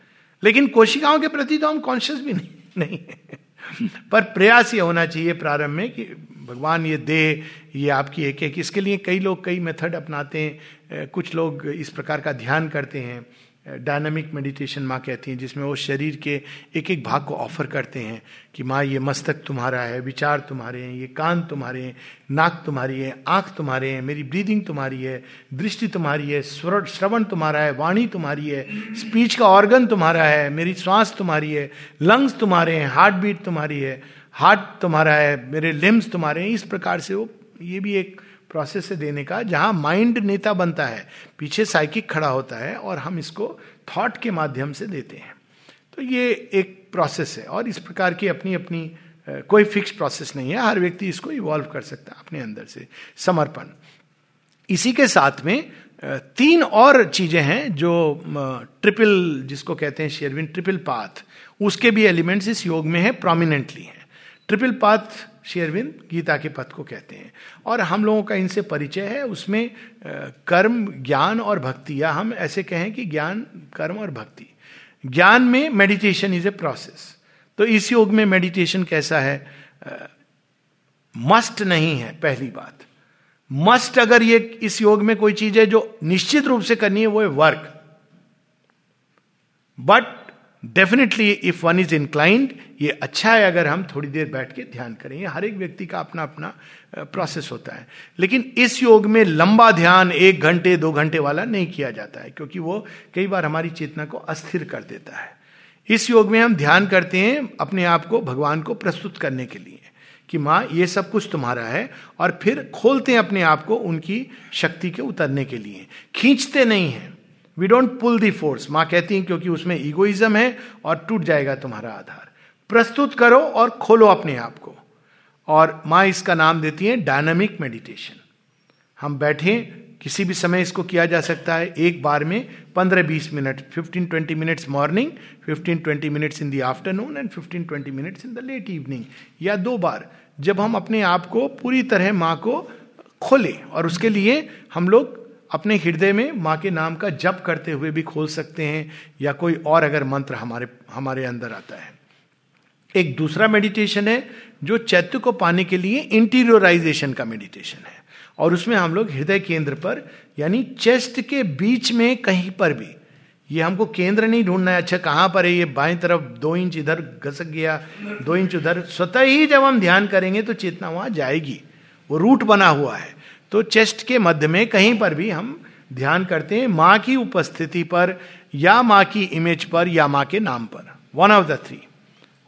लेकिन कोशिकाओं के प्रति तो हम कॉन्शियस भी नहीं नहीं है। पर प्रयास ये होना चाहिए प्रारंभ में कि भगवान ये दे, ये आपकी एक एक इसके लिए कई लोग कई मेथड अपनाते हैं। कुछ लोग इस प्रकार का ध्यान करते हैं। डायनामिक मेडिटेशन माँ कहती हैं, जिसमें वो शरीर के एक एक भाग को ऑफ़र करते हैं कि माँ, ये मस्तक तुम्हारा है, विचार तुम्हारे हैं, ये कान तुम्हारे हैं, नाक तुम्हारी है, आँख तुम्हारे हैं, मेरी ब्रीदिंग तुम्हारी है, दृष्टि तुम्हारी है, स्वर, श्रवण तुम्हारा है, वाणी तुम्हारी है स्पीच का ऑर्गन तुम्हारा है, मेरी श्वास तुम्हारी है लंग्स तुम्हारे हैं हार्ट बीट तुम्हारी है हार्ट तुम्हारा है, मेरे लिम्स तुम्हारे हैं, इस प्रकार से वो, ये भी एक प्रोसेस से देने का, जहाँ माइंड नेता बनता है, पीछे साइकिक खड़ा होता है और हम इसको थॉट के माध्यम से देते हैं। तो ये एक प्रोसेस है और इस प्रकार की अपनी अपनी कोई फिक्स प्रोसेस नहीं है। हर व्यक्ति इसको इवॉल्व कर सकता है अपने अंदर से। समर्पण। इसी के साथ में तीन और चीज़ें हैं जो ट्रिपल जिसको कहते हैं शेरविन ट्रिपल पाथ उसके भी एलिमेंट्स इस योग में है प्रोमिनेंटली है। ट्रिपल पाथ शेयरविंद गीता के पथ को कहते हैं। और हम लोगों का इनसे परिचय है, उसमें कर्म, ज्ञान और भक्ति। या हम ऐसे कहें कि ज्ञान, कर्म और भक्ति। ज्ञान में मेडिटेशन इज़ ए प्रोसेस तो इस योग में मेडिटेशन कैसा है? मस्ट नहीं है, पहली बात। मस्ट अगर ये इस योग में कोई चीज़ है जो निश्चित रूप से करनी है, वो है work but definitely if one is inclined ये अच्छा है अगर हम थोड़ी देर बैठ के ध्यान करें। ये हर एक व्यक्ति का अपना अपना प्रोसेस होता है। लेकिन इस योग में लंबा ध्यान, एक घंटे, दो घंटे वाला नहीं किया जाता है, क्योंकि वो कई बार हमारी चेतना को अस्थिर कर देता है। इस योग में हम ध्यान करते हैं अपने आप को, भगवान को प्रस्तुत करने के लिए कि माँ, ये सब कुछ तुम्हारा है और फिर खोलते हैं अपने आप को उनकी शक्ति के उतरने के लिए। खींचते नहीं हैं। We don't pull the force माँ कहती हैं, क्योंकि उसमें इगोइज्म है और टूट जाएगा तुम्हारा आधार। प्रस्तुत करो और खोलो अपने आप को। और माँ इसका नाम देती है डायनामिक मेडिटेशन हम बैठे, किसी भी समय इसको किया जा सकता है। एक बार में पंद्रह बीस minute fifteen twenty minutes morning fifteen twenty minutes in the afternoon and fifteen twenty minutes in the late evening या दो बार, जब हम अपने आप को पूरी तरह माँ को खोले और उसके लिए हम लोग अपने हृदय में माँ के नाम का जप करते हुए भी खोल सकते हैं या कोई और अगर मंत्र हमारे हमारे अंदर आता है। एक दूसरा मेडिटेशन है जो चैत्य को पाने के लिए इंटीरियोराइजेशन का मेडिटेशन है। और उसमें हम लोग हृदय केंद्र पर, यानी चेस्ट के बीच में कहीं पर भी, ये हमको केंद्र नहीं ढूंढना है अच्छा कहाँ पर है ये, बाएँ तरफ़ दो इंच इधर घसक गया, दो इंच उधर, स्वतः ही जब हम ध्यान करेंगे तो चेतना वहाँ जाएगी। वो रूट बना हुआ है। तो चेस्ट के मध्य में कहीं पर भी हम ध्यान करते हैं, माँ की उपस्थिति पर या माँ की इमेज पर या माँ के नाम पर। वन ऑफ़ द थ्री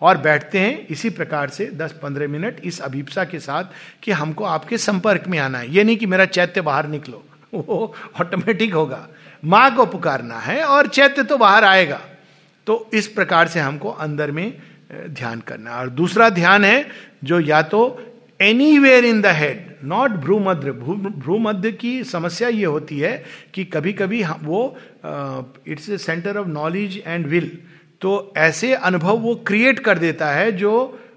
और बैठते हैं, इसी प्रकार से 10-15 मिनट इस अभिप्सा के साथ कि हमको आपके संपर्क में आना है। ये नहीं कि मेरा चैत्य बाहर निकलो, वो ऑटोमेटिक होगा। माँ को पुकारना है और चैत्य तो बाहर आएगा। तो इस प्रकार से हमको अंदर में ध्यान करना और दूसरा ध्यान है जो या तो anywhere in the head not भ्रूमध्य भ्रूमध्य की समस्या ये होती है कि कभी कभी वो it's a centre of knowledge and will तो ऐसे अनुभव वो क्रिएट कर देता है जो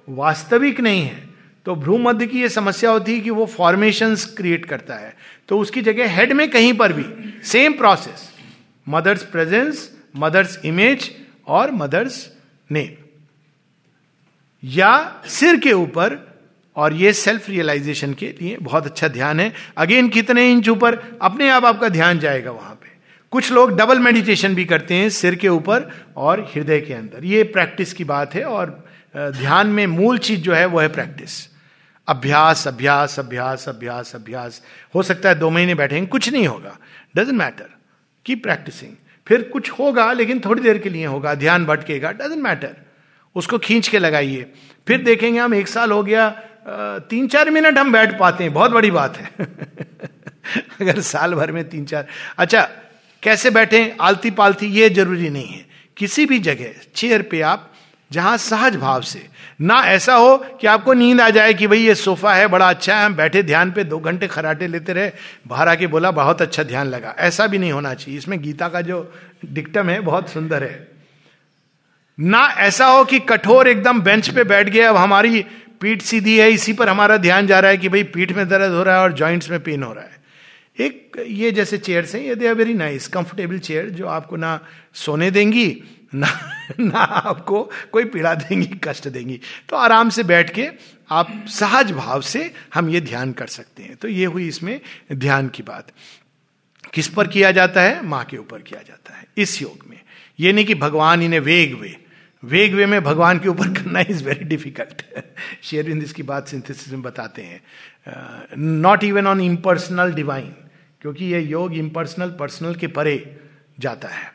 वास्तविक नहीं है। तो भ्रूमध्य की ये समस्या होती है कि वो फॉर्मेशन क्रिएट करता है। तो उसकी जगह हेड में कहीं पर भी same process mother's presence mother's image और मदर्स नेम या सिर के ऊपर और ये सेल्फ रियलाइजेशन के लिए बहुत अच्छा ध्यान है। अगेन कितने इंच ऊपर? अपने आप आपका ध्यान जाएगा वहाँ पे। कुछ लोग डबल मेडिटेशन भी करते हैं सिर के ऊपर और हृदय के अंदर। ये प्रैक्टिस की बात है और ध्यान में मूल चीज़ जो है वो है प्रैक्टिस अभ्यास अभ्यास अभ्यास अभ्यास अभ्यास। हो सकता है दो महीने बैठेंगे कुछ नहीं होगा। डजेंट मैटर की प्रैक्टिसिंग फिर कुछ होगा, लेकिन थोड़ी देर के लिए होगा। ध्यान भटकेगा। डजेंट मैटर उसको खींच के लगाइए। फिर देखेंगे हम, एक साल हो गया तीन चार मिनट हम बैठ पाते हैं, बहुत बड़ी बात है। अगर साल भर में तीन चार अच्छा कैसे बैठे आलती पालती ये ज़रूरी नहीं है। किसी भी जगह चेयर पे आप, जहाँ सहज भाव से, ना ऐसा हो कि आपको नींद आ जाए कि भाई ये सोफा है, बड़ा अच्छा है, हम बैठे ध्यान पे, दो घंटे खराटे लेते रहे, बाहर आके बोला, बहुत अच्छा ध्यान लगा। ऐसा भी नहीं होना चाहिए। इसमें गीता का जो डिक्टम है, बहुत सुंदर है। ना ऐसा हो कि कठोर एकदम बेंच पे बैठ गए, अब हमारी पीठ सीधी है, इसी पर हमारा ध्यान जा रहा है कि भाई पीठ में दर्द हो रहा है और जॉइंट्स में पेन हो रहा है। एक, ये जैसे चेयर्स हैं, ये they are very nice comfortable chair जो आपको ना सोने देंगी, ना ना आपको कोई पीड़ा देंगी, कष्ट देंगी। तो आराम से बैठ के आप सहज भाव से हम ये ध्यान कर सकते हैं। तो ये हुई इसमें ध्यान की बात। किस पर किया जाता है? माँ के ऊपर किया जाता है, इस योग में। ये नहीं कि भगवान इन्हें वेग वे वेग वे में भगवान के ऊपर करना इज़ वेरी डिफ़िकल्ट शेयरविंद इसकी बात सिंथेसिस में बताते हैं। Not even on impersonal divine क्योंकि ये योग इम्पर्सनल पर्सनल के परे जाता है।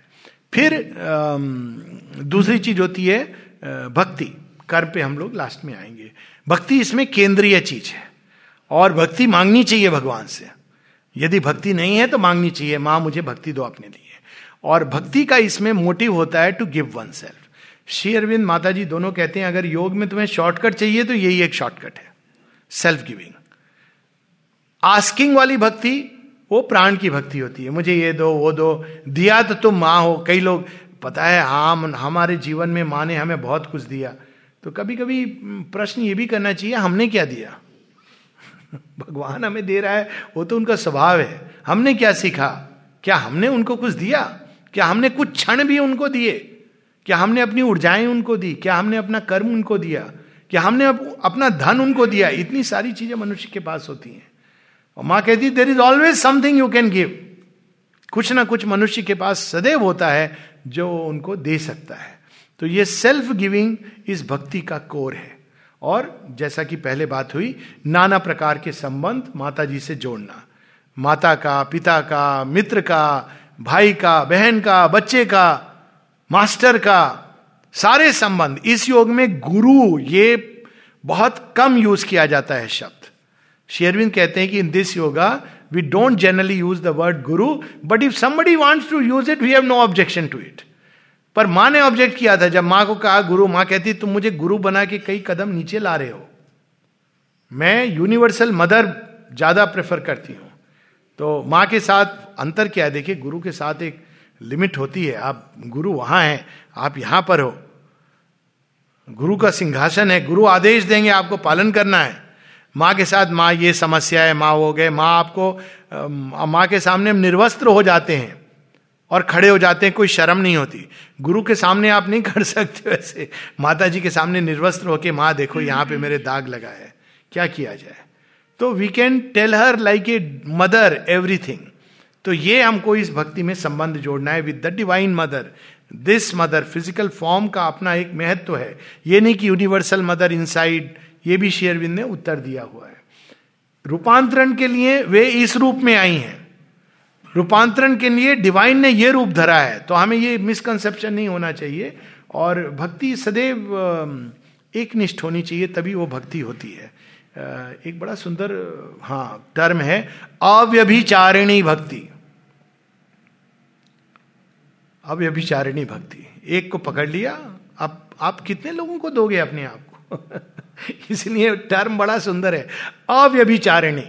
फिर uh, दूसरी चीज़ होती है uh, भक्ति। कर्म पे हम लोग लास्ट में आएँगे। भक्ति इसमें केंद्रीय चीज़ है। और भक्ति मांगनी चाहिए भगवान से। यदि भक्ति नहीं है तो मांगनी चाहिए। माँ मुझे भक्ति दो अपने लिए। और भक्ति का इसमें मोटिव होता है to give oneself Shri Aurobindo माता जी दोनों कहते हैं, अगर योग में तुम्हें शॉर्टकट चाहिए तो यही एक शॉर्टकट है सेल्फ गिविंग आस्किंग वाली भक्ति, वो प्राण की भक्ति होती है। मुझे ये दो, वो दो, दिया तो तुम माँ हो। कई लोग, पता है, हम, हमारे जीवन में माँ ने हमें बहुत कुछ दिया। तो कभी कभी प्रश्न ये भी करना चाहिए, हमने क्या दिया? भगवान हमें दे रहा है, वो तो उनका स्वभाव है। हमने क्या सीखा? क्या हमने उनको कुछ दिया? क्या हमने कुछ क्षण भी उनको दिए? क्या हमने अपनी ऊर्जाएँ उनको दी? क्या हमने अपना कर्म उनको दिया? क्या हमने अपना धन उनको दिया? इतनी सारी चीज़ें मनुष्य के पास होती हैं। और माँ कहती there is always something you can give कुछ ना कुछ मनुष्य के पास सदैव होता है, जो उनको दे सकता है। तो ये सेल्फ गिविंग इस भक्ति का कोर है। और जैसा कि पहले बात हुई, नाना प्रकार के संबंध माता जी से जोड़ना। माता का, पिता का, मित्र का, भाई का, बहन का, बच्चे का मास्टर का सारे संबंध, इस योग में गुरु, ये बहुत कम यूज़ किया जाता है शब्द। शेरविंद कहते हैं कि in this yoga we don't generally use the word Guru but if somebody wants to use it we have no objection to it पर माँ ने ऑब्जेक्ट किया था, जब माँ को कहा, गुरु, माँ कहती, तुम मुझे गुरु बना के कई कदम नीचे ला रहे हो। मैं यूनिवर्सल मदर ज़्यादा प्रेफर करती हूँ। तो माँ के साथ अंतर क्या है? देखिए, गुरु के साथ एक लिमिट होती है। आप गुरु वहाँ हैं, आप यहाँ पर हो। गुरु का सिंहासन है, गुरु आदेश देंगे, आपको पालन करना है। माँ के साथ माँ ये समस्या है, माँ हो गए। माँ आपको माँ के सामने निर्वस्त्र हो जाते हैं और खड़े हो जाते हैं, कोई शर्म नहीं होती। गुरु के सामने आप नहीं कर सकते वैसे। माता जी के सामने निर्वस्त्र होके माँ, देखो यहाँ पे मेरे दाग लगा है। क्या किया जाए? तो we can tell her like a mother everything तो ये हमको इस भक्ति में संबंध जोड़ना है with the divine mother this mother physical form का अपना एक महत्व तो है। ये नहीं कि यूनिवर्सल मदर इनसाइड ये भी शेयरविंद ने उत्तर दिया हुआ है। रूपांतरण के लिए वे इस रूप में आई हैं। रूपांतरण के लिए डिवाइन ने ये रूप धरा है। तो हमें ये मिसकंसेप्शन नहीं होना चाहिए। और भक्ति सदैव एक निष्ठ होनी चाहिए, तभी वो भक्ति होती है। एक बड़ा सुंदर हाँ टर्म है, अव्यभिचारिणी भक्ति। अव्यभिचारिणी भक्ति। एक को पकड़ लिया, आप आप कितने लोगों को दोगे अपने आप को? इसलिए टर्म बड़ा सुंदर है। अव्यभिचारिणी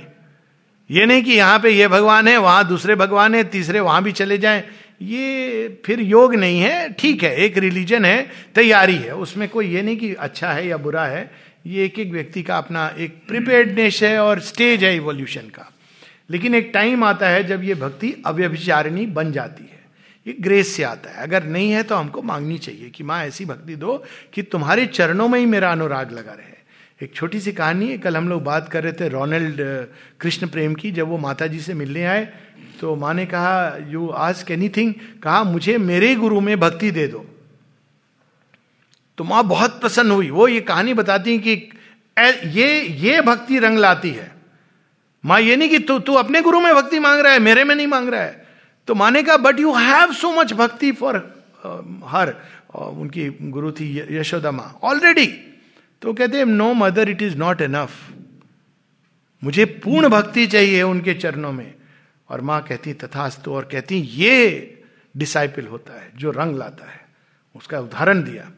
ये नहीं कि यहाँ पे ये भगवान है, वहाँ दूसरे भगवान है, तीसरे वहाँ भी चले जाएँ। ये फिर योग नहीं है, ठीक है, एक रिलीजन है, तैयारी है। उसमें कोई ये नहीं कि अच्छा है या बुरा है। ये एक एक व्यक्ति का अपना एक प्रिपेयर्डनेस है और स्टेज है इवोल्यूशन का। लेकिन एक टाइम आता है जब ये भक्ति अव्यभिचारिणी बन जाती है। ये ग्रेस से आता है। अगर नहीं है तो हमको मांगनी चाहिए कि माँ, ऐसी भक्ति दो कि तुम्हारे चरणों में ही मेरा अनुराग लगा रहे। एक छोटी सी कहानी है, कल हम लोग बात कर रहे थे रोनल्ड कृष्ण प्रेम की, जब वो माता जी से मिलने आए तो माँ ने कहा यू आस्क एनीथिंग कहा, मुझे मेरे गुरु में भक्ति दे दो। तो माँ बहुत प्रसन्न हुई। वो ये कहानी बताती कि ये ये भक्ति रंग लाती है। माँ, ये नहीं कि तू तू अपने गुरु में भक्ति मांग रहा है, मेरे में नहीं मांग रहा है। तो माने कहा but you have so much bhakti for her उनकी गुरु थी यशोदा माँ ऑलरेडी तो कहते हैं no mother it is not enough मुझे पूर्ण भक्ति चाहिए उनके चरणों में। और माँ कहती, तथास्तु। और कहती, ये डिसाइपल होता है, जो रंग लाता है। उसका उदाहरण दिया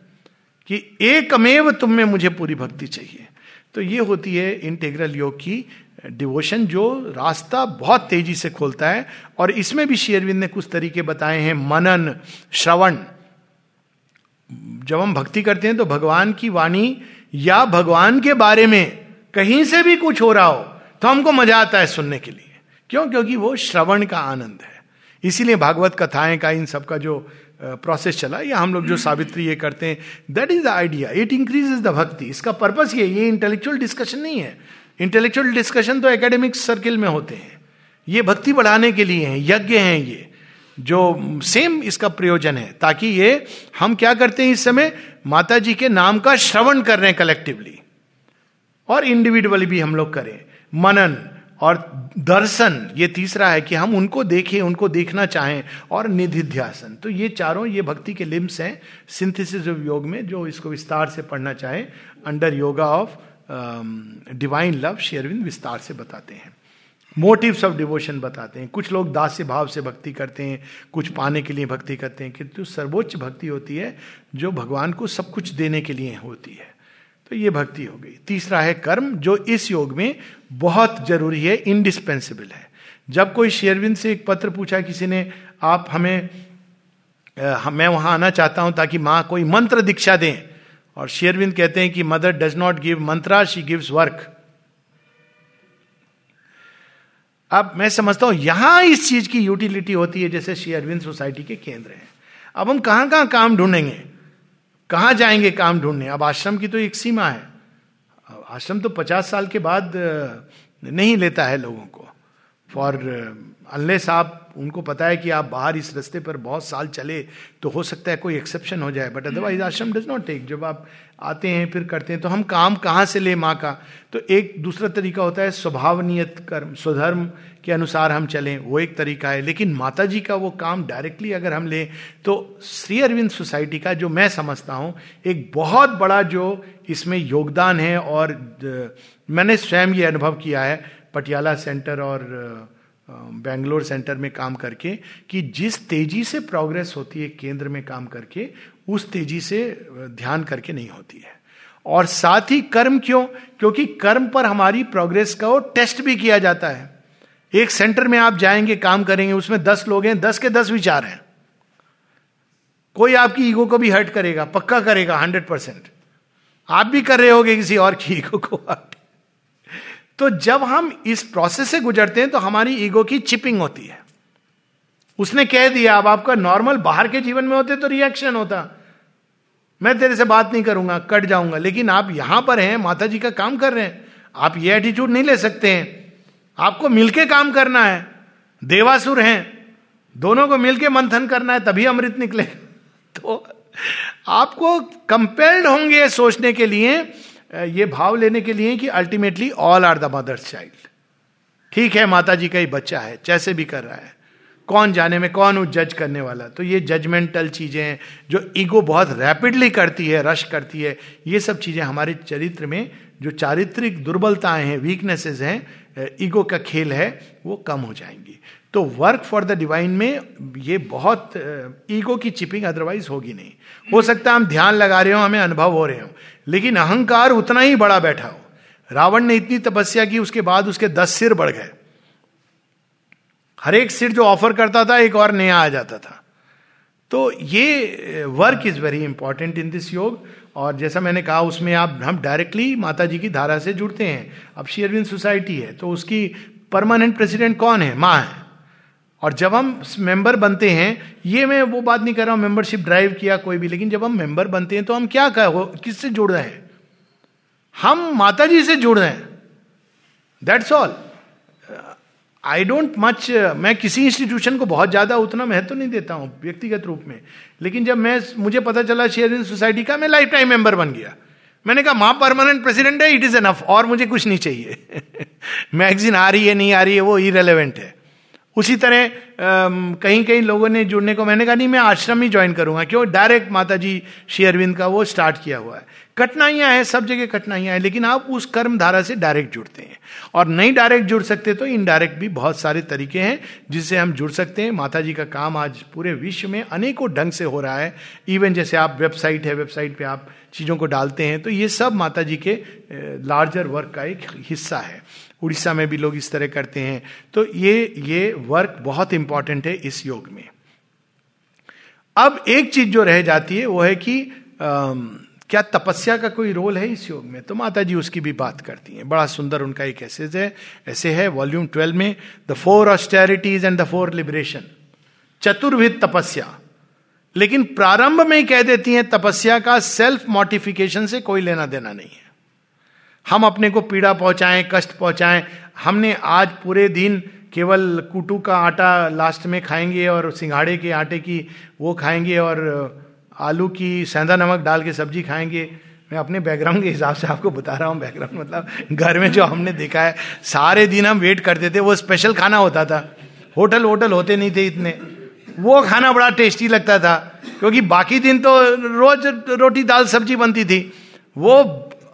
कि एकमेव तुम में मुझे पूरी भक्ति चाहिए। तो ये होती है इंटेग्रल योग की डिवोशन जो रास्ता बहुत तेज़ी से खोलता है और इसमें भी शेयरविंद ने कुछ तरीके बताए हैं। मनन, श्रवण। जब हम भक्ति करते हैं तो भगवान की वाणी या भगवान के बारे में कहीं से भी कुछ हो रहा हो तो हमको मज़ा आता है सुनने के लिए। क्यों? क्योंकि वो श्रवण का आनंद है। इसीलिए भागवत कथाएँ का इन सब का जो प्रोसेस चला, या हम लोग जो सावित्री ये करते हैं that is the idea it increase the bhakti. इसका पर्पस ये ये इंटेलेक्चुअल डिस्कशन नहीं है। इंटेलेक्चुअल डिस्कशन तो एकेडमिक सर्किल में होते हैं। ये भक्ति बढ़ाने के लिए हैं, यज्ञ हैं ये, जो सेम इसका प्रयोजन है, ताकि ये हम क्या करते हैं इस समय? माता जी के नाम का श्रवण कर रहे हैं कलेक्टिवली और इंडिविजुअली भी हम लोग करें। मनन और दर्शन, ये तीसरा है कि हम उनको देखें, उनको देखना चाहें, और निधिध्यासन। तो ये चारों, ये भक्ति के लिम्स हैं। सिंथेसिस ऑफ़ योग में, जो इसको विस्तार से पढ़ना चाहें under yoga of divine love शेयरविंद विस्तार से बताते हैं। मोटिव्स ऑफ़ डिवोशन बताते हैं। कुछ लोग दास्य भाव से भक्ति करते हैं, कुछ पाने के लिए भक्ति करते हैं। किंतु सर्वोच्च भक्ति होती है जो भगवान को सब कुछ देने के लिए होती है। तो ये भक्ति हो गई। तीसरा है कर्म, जो इस योग में बहुत ज़रूरी है इंडिस्पेंसिबल है। जब कोई शेयरविंद से एक पत्र पूछा, किसी ने, आप हमें मैं वहाँ आना चाहता हूँ ताकि माँ कोई मंत्र दीक्षा दें। और शेयरविंद कहते हैं कि mother does not give Mantra, she gives work. अब मैं समझता हूँ, यहाँ इस चीज़ की यूटिलिटी होती है जैसे श्री अरविंद सोसाइटी के केंद्र हैं। अब हम कहाँ कहाँ काम ढूंढेंगे? कहाँ जाएँगे काम ढूँढने? अब आश्रम की तो एक सीमा है। आश्रम तो पचास साल के बाद नहीं लेता है लोगों को। फॉर अनलेस आप उनको पता है कि आप बाहर इस रास्ते पर बहुत साल चले तो हो सकता है कोई एक्सेप्शन हो जाए but otherwise ashram does not take जब आप आते हैं फिर करते हैं तो हम काम कहाँ से ले माँ का? तो एक दूसरा तरीका होता है स्वभावनियत कर्म स्वधर्म के अनुसार हम चलें वो एक तरीका है। लेकिन माता जी का वो काम डायरेक्टली अगर हम लें तो श्री अरविंद सोसाइटी का जो मैं समझता हूँ एक बहुत बड़ा जो इसमें योगदान है और मैंने स्वयं ये अनुभव किया है पटियाला सेंटर और बेंगलोर सेंटर में काम करके कि जिस तेज़ी से प्रोग्रेस होती है केंद्र में काम करके, उस तेज़ी से ध्यान करके नहीं होती है। और साथ ही कर्म क्यों? क्योंकि कर्म पर हमारी प्रोग्रेस का वो टेस्ट भी किया जाता है। एक सेंटर में आप जाएँगे, काम करेंगे, उसमें दस लोग हैं, दस के दस विचार हैं। कोई आपकी ईगो को भी हर्ट करेगा, पक्का करेगा हंड्रेड परसेंट आप भी कर रहे होगे किसी और की ईगो को हर्ट तो जब हम इस प्रोसेस से गुजरते हैं तो हमारी ईगो की चिपिंग होती है। उसने कह दिया, अब आपका नॉर्मल बाहर के जीवन में होते तो रिएक्शन होता। मैं तेरे से बात नहीं करूँगा, कट जाऊँगा। लेकिन आप यहाँ पर हैं माता जी का काम कर रहे हैं। आप ये एटीट्यूड नहीं ले सकते हैं। आपको मिलके काम करना है। देवासुर हैं। दोनों को मिलके मंथन करना है, तभी अमृत निकले। तो आपको कंपेल्ड होंगे सोचने के लिए ये भाव लेने के लिए कि ultimately all are the mother's child ठीक है माता जी का ही बच्चा है, जैसे भी कर रहा है। कौन जाने में, कौन जज करने वाला? तो ये जजमेंटल चीज़ें जो ईगो बहुत रैपिडली करती है रश करती है। ये सब चीज़ें हमारे चरित्र में जो चारित्रिक दुर्बलताएँ हैं वीकनेसेस हैं ईगो का खेल है, वो कम हो जाएँगी। तो वर्क फॉर द डिवाइन में ये बहुत ईगो की चिपिंग अदरवाइज़ होगी नहीं। हो सकता हम ध्यान लगा रहे हो, हमें अनुभव हो रहे हो लेकिन अहंकार उतना ही बड़ा बैठा हो। रावण ने इतनी तपस्या की, उसके बाद उसके दस सिर बढ़ गए। हर एक सिर जो ऑफ़र करता था, एक और नया आ जाता था। तो ये work is very important in this yoga. और जैसा मैंने कहा, उसमें आप, हम डायरेक्टली माता जी की धारा से जुड़ते हैं। अब शेयरविंद सोसाइटी है तो उसकी परमानेंट प्रेसिडेंट कौन है? माँ है। और जब हम मेंबर बनते हैं, ये मैं वो बात नहीं कर रहा हूँ मेंबरशिप ड्राइव किया कोई भी, लेकिन जब हम मेंबर बनते हैं तो हम क्या कह, किससे जुड़ रहे हैं? हम माता जी से जुड़ रहे हैं। That's all I don't much मैं किसी इंस्टीट्यूशन को बहुत ज़्यादा उतना महत्व तो नहीं देता हूँ, व्यक्तिगत रूप में। लेकिन जब मैं, मुझे पता चला शेयर सोसाइटी का, मैं लाइफ टाइम मेंबर बन गया। मैंने कहा, माँ परमानेंट प्रेसिडेंट है इट इज़ एनफ और मुझे कुछ नहीं चाहिए। मैगजीन आ रही है, नहीं आ रही है, वो इरेलीवेंट है। उसी तरह कहीं कहीं लोगों ने जुड़ने को, मैंने कहा, नहीं, मैं आश्रम ही ज्वाइन करूँगा, क्यों? डायरेक्ट माता जी श्री अरविंद का वो स्टार्ट किया हुआ है। कठिनाइयाँ हैं, सब जगह कठिनाइयाँ हैं, लेकिन आप उस कर्म धारा से डायरेक्ट जुड़ते हैं। और नहीं डायरेक्ट जुड़ सकते तो इनडायरेक्ट भी बहुत सारे तरीके हैं, जिससे हम जुड़ सकते हैं। माता जी का काम आज पूरे विश्व में अनेकों ढंग से हो रहा है। इवन जैसे आप वेबसाइट है वेबसाइट पे आप चीज़ों को डालते हैं तो ये सब माता जी के लार्जर वर्क का एक हिस्सा है। उड़ीसा में भी लोग इस तरह करते हैं। तो ये ये वर्क बहुत इंपॉर्टेंट है इस योग में। अब एक चीज़ जो रह जाती है वो है कि आ, क्या तपस्या का कोई रोल है इस योग में? तो माता जी उसकी भी बात करती हैं। बड़ा सुंदर उनका एक ऐसे है ऐसे है वॉल्यूम ट्वेल्व में the four austerities and the four liberation चतुर्विद तपस्या। लेकिन प्रारंभ में कह देती हैं तपस्या का सेल्फ मोटिफिकेशन से कोई लेना देना नहीं है। हम अपने को पीड़ा पहुंचाएँ, कष्ट पहुंचाएँ। हमने आज पूरे दिन केवल कुटू का आटा लास्ट में खाएँगे और सिंघाड़े के आटे की वो खाएँगे और आलू की सेंधा नमक डाल के सब्ज़ी खाएँगे। मैं अपने बैकग्राउंड के हिसाब से आपको बता रहा हूँ बैकग्राउंड मतलब घर में जो हमने देखा है, सारे दिन हम वेट करते थे, वो स्पेशल खाना होता था। होटल होटल होते नहीं थे इतने। वो खाना बड़ा टेस्टी लगता था, क्योंकि बाकी दिन तो रोज रोटी दाल सब्ज़ी बनती थी। वो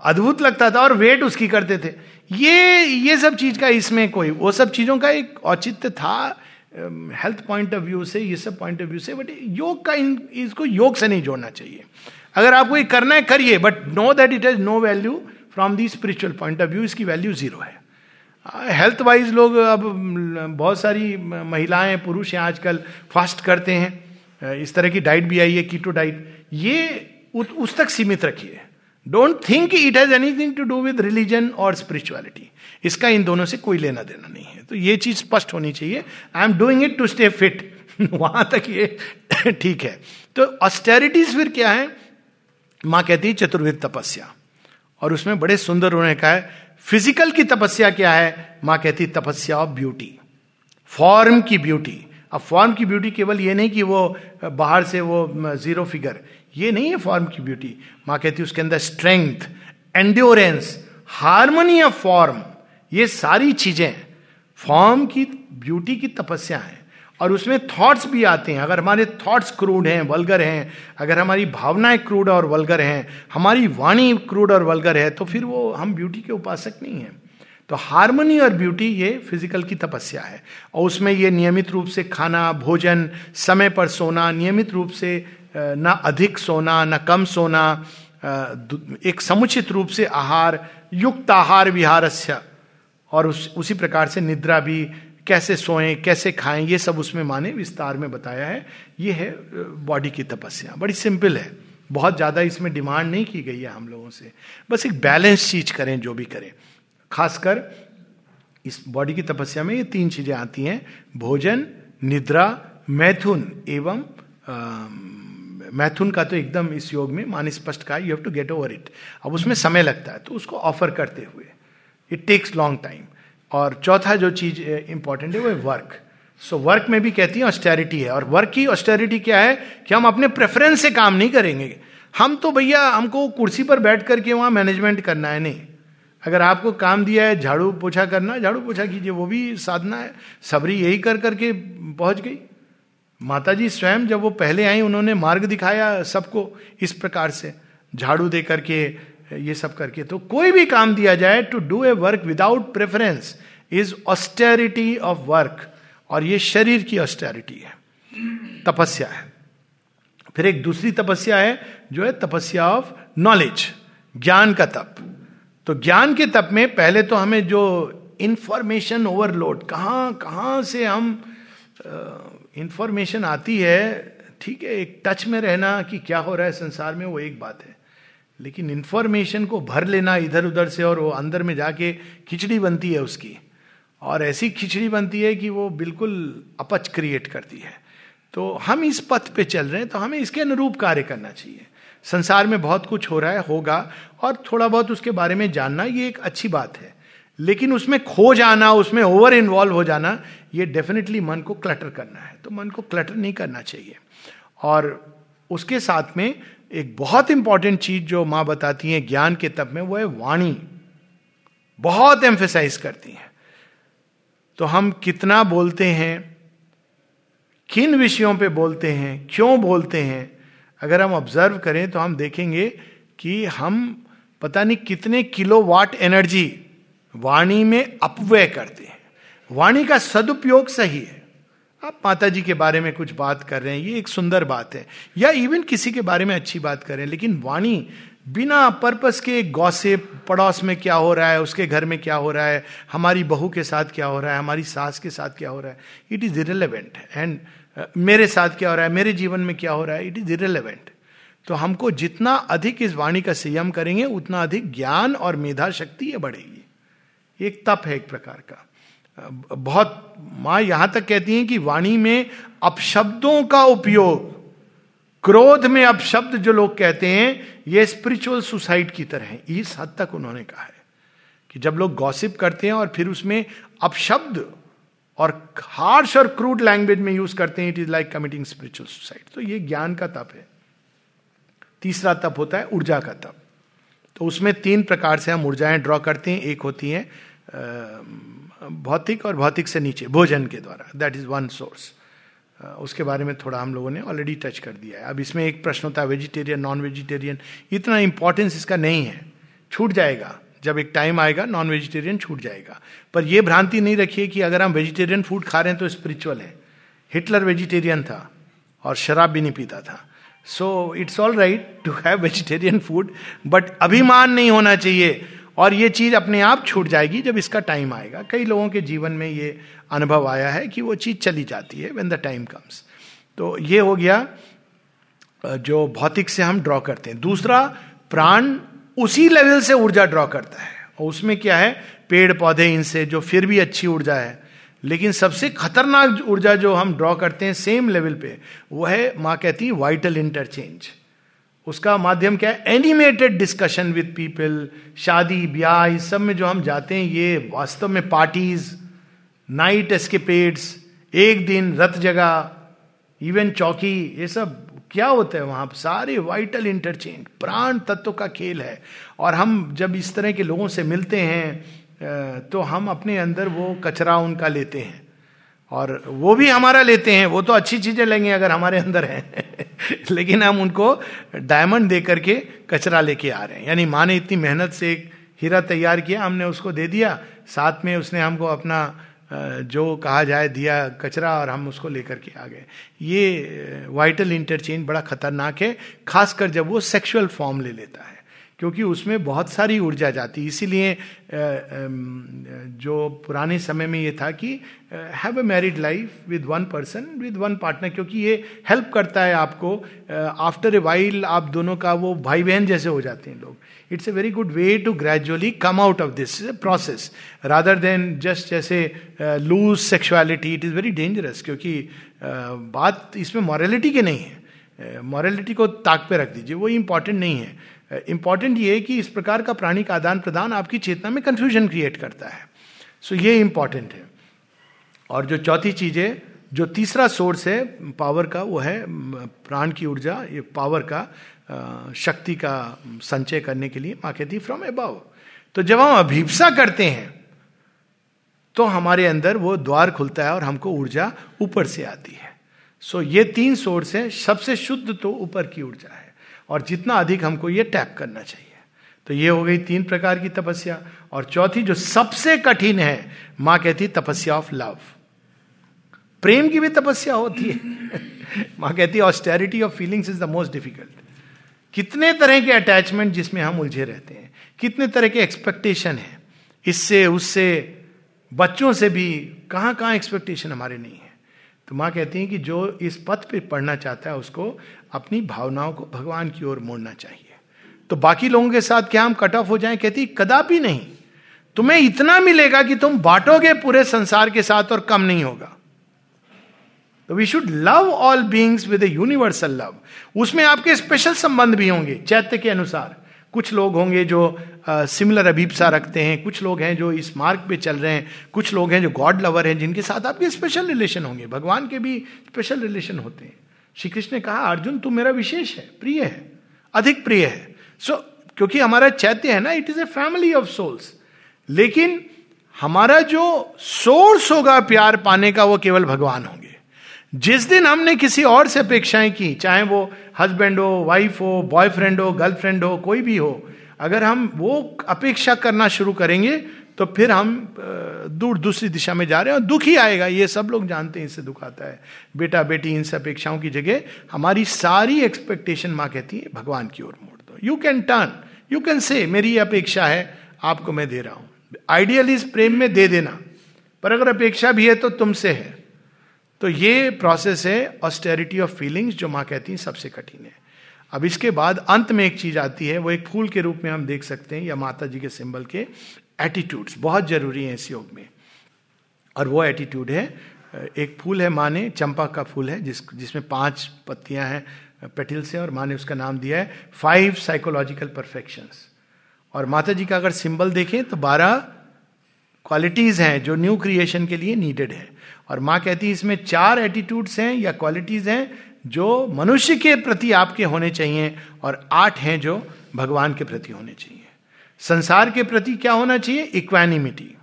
अद्भुत लगता था और वेट उसकी करते थे। ये ये सब चीज़ का इसमें कोई, वो सब चीज़ों का एक औचित्य था हेल्थ पॉइंट ऑफ़ व्यू से, ये सब पॉइंट ऑफ़ व्यू से बट योग का इन, इसको योग से नहीं जोड़ना चाहिए। अगर आपको ये करना है, करिए but know that it has no value from the spiritual point of view इसकी वैल्यू ज़ीरो है। हेल्थ वाइज लोग अब बहुत सारी महिलाएँ, पुरुष हैं आजकल फास्ट करते हैं। इस तरह की डाइट भी आई है कीटो डाइट ये उस तक सीमित रखिए। Don't think it has anything to do with religion और स्पिरिचुअलिटी इसका इन दोनों से कोई लेना देना नहीं है। तो ये चीज़ स्पष्ट होनी चाहिए। I am doing it to stay fit वहाँ तक ये ठीक है। तो ऑस्टेरिटीज फिर क्या है? माँ कहती है चतुर्विद तपस्या। और उसमें बड़े सुंदर उन्होंने कहा है फ़िज़िकल की तपस्या क्या है? माँ कहती तपस्या ऑफ़ ब्यूटी फॉर्म की ब्यूटी अब फॉर्म की ब्यूटी केवल ये नहीं कि वो बाहर से वो ज़ीरो फिगर ये नहीं है फॉर्म की ब्यूटी माँ कहती है, उसके अंदर strength endurance harmony of form ये सारी चीज़ें फॉर्म की ब्यूटी की तपस्या है। और उसमें थॉट्स भी आते हैं। अगर हमारे थॉट्स क्रूड हैं वलगर हैं, अगर हमारी भावनाएँ क्रूड और वलगर हैं, हमारी वाणी क्रूड और वलगर है तो फिर वो हम ब्यूटी के उपासक नहीं हैं। तो हारमोनी और ब्यूटी ये फ़िज़िकल की तपस्या है। और उसमें ये नियमित रूप से खाना, भोजन, समय पर सोना, नियमित रूप से न अधिक सोना, न कम सोना एक समुचित रूप से आहार, युक्त आहार विहारस्य, और उस, उसी प्रकार से निद्रा भी, कैसे सोएँ, कैसे खाएँ, ये सब उसमें माने विस्तार में बताया है। ये है बॉडी की तपस्या। बड़ी सिंपल है। बहुत ज़्यादा इसमें डिमांड नहीं की गई है हम लोगों से। बस एक बैलेंस चीज़ करें, जो भी करें। खासकर, इस बॉडी की तपस्या में ये तीन चीज़ें आती हैं। भोजन, निद्रा, मैथुन एवं मैथुन का तो एकदम इस योग में मान स्पष्ट का you have to get over it अब उसमें समय लगता है तो उसको ऑफ़र करते हुए। इट टेक्स लॉन्ग टाइम और चौथा जो चीज़ इंपॉर्टेंट है वो है वर्क सो so, वर्क में भी कहती है ऑस्टेरिटी है। और वर्क की ऑस्टेरिटी क्या है? कि हम अपने प्रेफरेंस से काम नहीं करेंगे। हम तो भैया हमको कुर्सी पर बैठ करके वहाँ मैनेजमेंट करना है नहीं। अगर आपको काम दिया है झाड़ू पोछा करना झाड़ू पोछा कीजिए वो भी साधना है। सबरी यही कर करके पहुँच गई। माता जी स्वयं जब वो पहले आई, उन्होंने मार्ग दिखाया सबको इस प्रकार से, झाड़ू दे करके, ये सब करके। तो कोई भी काम दिया जाए to do a work without preference is austerity of work और ये शरीर की ऑस्टेरिटी है, तपस्या है। फिर एक दूसरी तपस्या है, जो है तपस्या ऑफ़ नॉलेज ज्ञान का तप। तो ज्ञान के तप में पहले तो हमें जो इंफॉर्मेशन ओवरलोड कहाँ कहाँ से हम इंफॉर्मेशन आती है, ठीक है, एक टच में रहना कि क्या हो रहा है संसार में, वो एक बात है। लेकिन इंफॉर्मेशन को भर लेना इधर उधर से और वो अंदर में जाके खिचड़ी बनती है उसकी। और ऐसी खिचड़ी बनती है कि वो बिल्कुल अपच क्रिएट करती है। तो हम इस पथ पे चल रहे हैं तो हमें इसके अनुरूप कार्य करना चाहिए। संसार में बहुत कुछ हो रहा है, होगा, और थोड़ा बहुत उसके बारे में जानना, ये एक अच्छी बात है। लेकिन उसमें खो जाना, उसमें ओवर इन्वॉल्व हो जाना, ये डेफिनेटली मन को क्लटर करना है। तो मन को क्लटर नहीं करना चाहिए। और उसके साथ में एक बहुत इंपॉर्टेंट चीज़ जो माँ बताती है ज्ञान के तब में, वो है वाणी। बहुत एम्फेसाइज करती है। तो हम कितना बोलते हैं, किन विषयों पे बोलते हैं, क्यों बोलते हैं, अगर हम ऑब्ज़र्व करें तो हम देखेंगे कि हम पता नहीं कितने किलो वाट एनर्जी वाणी में अपव्यय करते हैं। वाणी का सदुपयोग सही है। आप माता जी के बारे में कुछ बात कर रहे हैं, ये एक सुंदर बात है। या इवन किसी के बारे में अच्छी बात कर रहे हैं, लेकिन वाणी बिना पर्पस के गौसे पड़ोस में क्या हो रहा है, उसके घर में क्या हो रहा है, हमारी बहू के साथ क्या हो रहा है, हमारी सास के साथ क्या हो रहा है इट इज़ इरेलीवेंट एंड मेरे साथ क्या हो रहा है, मेरे जीवन में क्या हो रहा है इट इज़ इरेलीवेंट तो हमको जितना अधिक इस वाणी का संयम करेंगे, उतना अधिक ज्ञान और मेधा शक्ति ये बढ़ेगी। एक तप है एक प्रकार का। बहुत माँ यहाँ तक कहती हैं कि वाणी में अपशब्दों का उपयोग, क्रोध में अपशब्द जो लोग कहते हैं, ये स्पिरिचुअल सुसाइड की तरह है। इस हद तक उन्होंने कहा है कि जब लोग गॉसिप करते हैं और फिर उसमें अपशब्द और हार्श और क्रूड लैंग्वेज में यूज़ करते हैं it is like committing spiritual suicide तो ये ज्ञान का तप है। तीसरा तप होता है ऊर्जा का तप। तो उसमें तीन प्रकार से हम ऊर्जाएँ ड्रॉ करते हैं। एक होती है भौतिक और भौतिक से नीचे, भोजन के द्वारा। दैट इज़ वन सोर्स उसके बारे में थोड़ा हम लोगों ने ऑलरेडी टच कर दिया है। अब इसमें एक प्रश्न होता है वेजिटेरियन नॉन वेजिटेरियन इतना इंपॉर्टेंस इसका नहीं है। छूट जाएगा। जब एक टाइम आएगा नॉन वेजिटेरियन छूट जाएगा। पर यह भ्रांति नहीं रखिए कि अगर हम वेजिटेरियन फ़ूड खा रहे हैं तो स्पिरिचुअल है। हिटलर वेजिटेरियन था और शराब भी नहीं पीता था। So it's all right to have vegetarian food but अभिमान नहीं होना चाहिए। और ये चीज़ अपने आप छूट जाएगी जब इसका टाइम आएगा। कई लोगों के जीवन में ये अनुभव आया है कि वो चीज़ चली जाती है वेन द टाइम कम्स तो ये हो गया जो भौतिक से हम ड्रॉ करते हैं। दूसरा, प्राण उसी लेवल से ऊर्जा ड्रॉ करता है। और उसमें क्या है? पेड़ पौधे इनसे, जो फिर भी अच्छी ऊर्जा है। लेकिन सबसे खतरनाक ऊर्जा जो हम ड्रॉ करते हैं सेम लेवल पे, वो है, माँ कहती है वाइटल इंटरचेंज उसका माध्यम क्या है? एनिमेटेड डिस्कशन विद पीपल शादी, ब्याह, इस सब में जो हम जाते हैं, ये वास्तव में पार्टीज़ नाइट एस्केपेड्स एक दिन रथ जगह इवन चौकी, ये सब क्या होता है वहाँ? सारे वाइटल इंटरचेंज प्राण तत्व का खेल है। और हम जब इस तरह के लोगों से मिलते हैं तो हम अपने अंदर वो कचरा उनका लेते हैं। और वो भी हमारा लेते हैं, वो तो अच्छी चीज़ें लेंगे अगर हमारे अंदर हैं। लेकिन हम उनको डायमंड दे करके कचरा लेके आ रहे हैं। यानी माँ ने इतनी मेहनत से एक हीरा तैयार किया, हमने उसको दे दिया। साथ में उसने हमको अपना जो कहा जाए दिया कचरा और हम उसको लेकर के आ गए। ये वाइटल इंटरचेंज बड़ा खतरनाक है, खासकर जब वो सेक्सुअल फॉर्म ले लेता है। क्योंकि उसमें बहुत सारी ऊर्जा जाती इसीलिए जो पुराने समय में ये था कि have a married life with one person with one partner क्योंकि ये हेल्प करता है आपको आफ्टर ए वाइल आप दोनों का वो भाई बहन जैसे हो जाते हैं लोग। It's a very good way to gradually come out of this process rather than just जैसे loose sexuality it is very dangerous क्योंकि बात इसमें मॉरलिटी की नहीं है। मॉरलिटी को ताक पे रख दीजिए, वो इंपॉर्टेंट नहीं है। इंपॉर्टेंट ये है कि इस प्रकार का प्राणी का आदान प्रदान आपकी चेतना में कंफ्यूजन क्रिएट करता है। सो so ये इंपॉर्टेंट है। और जो चौथी चीज़ है जो तीसरा सोर्स है पावर का वो है प्राण की ऊर्जा ये पावर का शक्ति का संचय करने के लिए माँ कहती फ्रॉम अबव तो जब हम अभिप्सा करते हैं तो हमारे अंदर वो द्वार खुलता है और हमको ऊर्जा ऊपर से आती है। सो so, ये तीन सोर्स है सबसे शुद्ध तो ऊपर की ऊर्जा है। और जितना अधिक हमको ये टैप करना चाहिए। तो ये हो गई तीन प्रकार की तपस्या। और चौथी, जो सबसे कठिन है, माँ कहती तपस्या ऑफ़ लव। प्रेम की भी तपस्या होती है। माँ कहती है austerity of feelings is the most difficult कितने तरह के अटैचमेंट जिसमें हम उलझे रहते हैं, कितने तरह के एक्सपेक्टेशन है। इससे, उससे, बच्चों से भी कहाँ कहाँ एक्सपेक्टेशन हमारे नहीं तो माँ कहती है कि जो इस पथ पे पढ़ना चाहता है, उसको अपनी भावनाओं को भगवान की ओर मोड़ना चाहिए। तो बाकी लोगों के साथ क्या हम कट ऑफ़ हो जाए? कहती, कदापि नहीं। तुम्हें इतना मिलेगा कि तुम बांटोगे पूरे संसार के साथ और कम नहीं होगा। तो we should love all beings with universal love उसमें आपके स्पेशल संबंध भी होंगे, चैत्य के अनुसार। कुछ लोग होंगे जो सिमिलर अभीपसा रखते हैं। कुछ लोग हैं जो इस मार्ग पे चल रहे हैं कुछ लोग हैं जो गॉड लवर हैं जिनके साथ आपके स्पेशल रिलेशन होंगे। भगवान के भी स्पेशल रिलेशन होते हैं। श्री कृष्ण ने कहा अर्जुन तुम मेरा विशेष है प्रिय है अधिक प्रिय है। सो so, क्योंकि हमारा चैत्य है ना it is a family of souls लेकिन हमारा जो सोर्स होगा प्यार पाने का वो केवल भगवान होंगे। जिस दिन हमने किसी और से अपेक्षाएँ की चाहे वो हस्बैंड हो वाइफ हो बॉयफ्रेंड हो गर्लफ्रेंड हो कोई भी हो अगर हम वो अपेक्षा करना शुरू करेंगे तो फिर हम दूर दूसरी दिशा में जा रहे हैं और दुख ही आएगा। ये सब लोग जानते हैं, इससे दुख आता है। बेटा बेटी, इन अपेक्षाओं की जगह हमारी सारी एक्सपेक्टेशन माँ कहती है, भगवान की ओर मोड़ दो। You can turn you can say मेरी अपेक्षा है, आपको मैं दे रहा हूँ। आइडियल इज़ प्रेम में दे देना। पर अगर अपेक्षा भी है तो तुमसे है। तो ये प्रोसेस है ऑस्टेरिटी ऑफ़ फीलिंग्स जो माँ कहती है, सबसे कठिन है। अब इसके बाद अंत में एक चीज़ आती है, वो एक फूल के रूप में हम देख सकते हैं, या माता जी के सिंबल के एटीट्यूड्स बहुत ज़रूरी है इस योग में। और वो एटीट्यूड है, एक फूल है माने चंपा का फूल है, जिस, जिसमें पाँच पत्तियाँ हैं, पेटिल से, और माँ ने उसका नाम दिया है फाइव साइकोलॉजिकल परफेक्शन और माता जी का अगर सिंबल देखें तो बारह क्वालिटीज हैं, जो न्यू क्रिएशन के लिए नीडेड है। और माँ कहती है, इसमें चार एटीट्यूड्स हैं, या क्वालिटीज हैं जो मनुष्य के प्रति आपके होने चाहिए और आठ हैं जो भगवान के प्रति होने चाहिए। संसार के प्रति क्या होना चाहिए? इक्वानिमिटी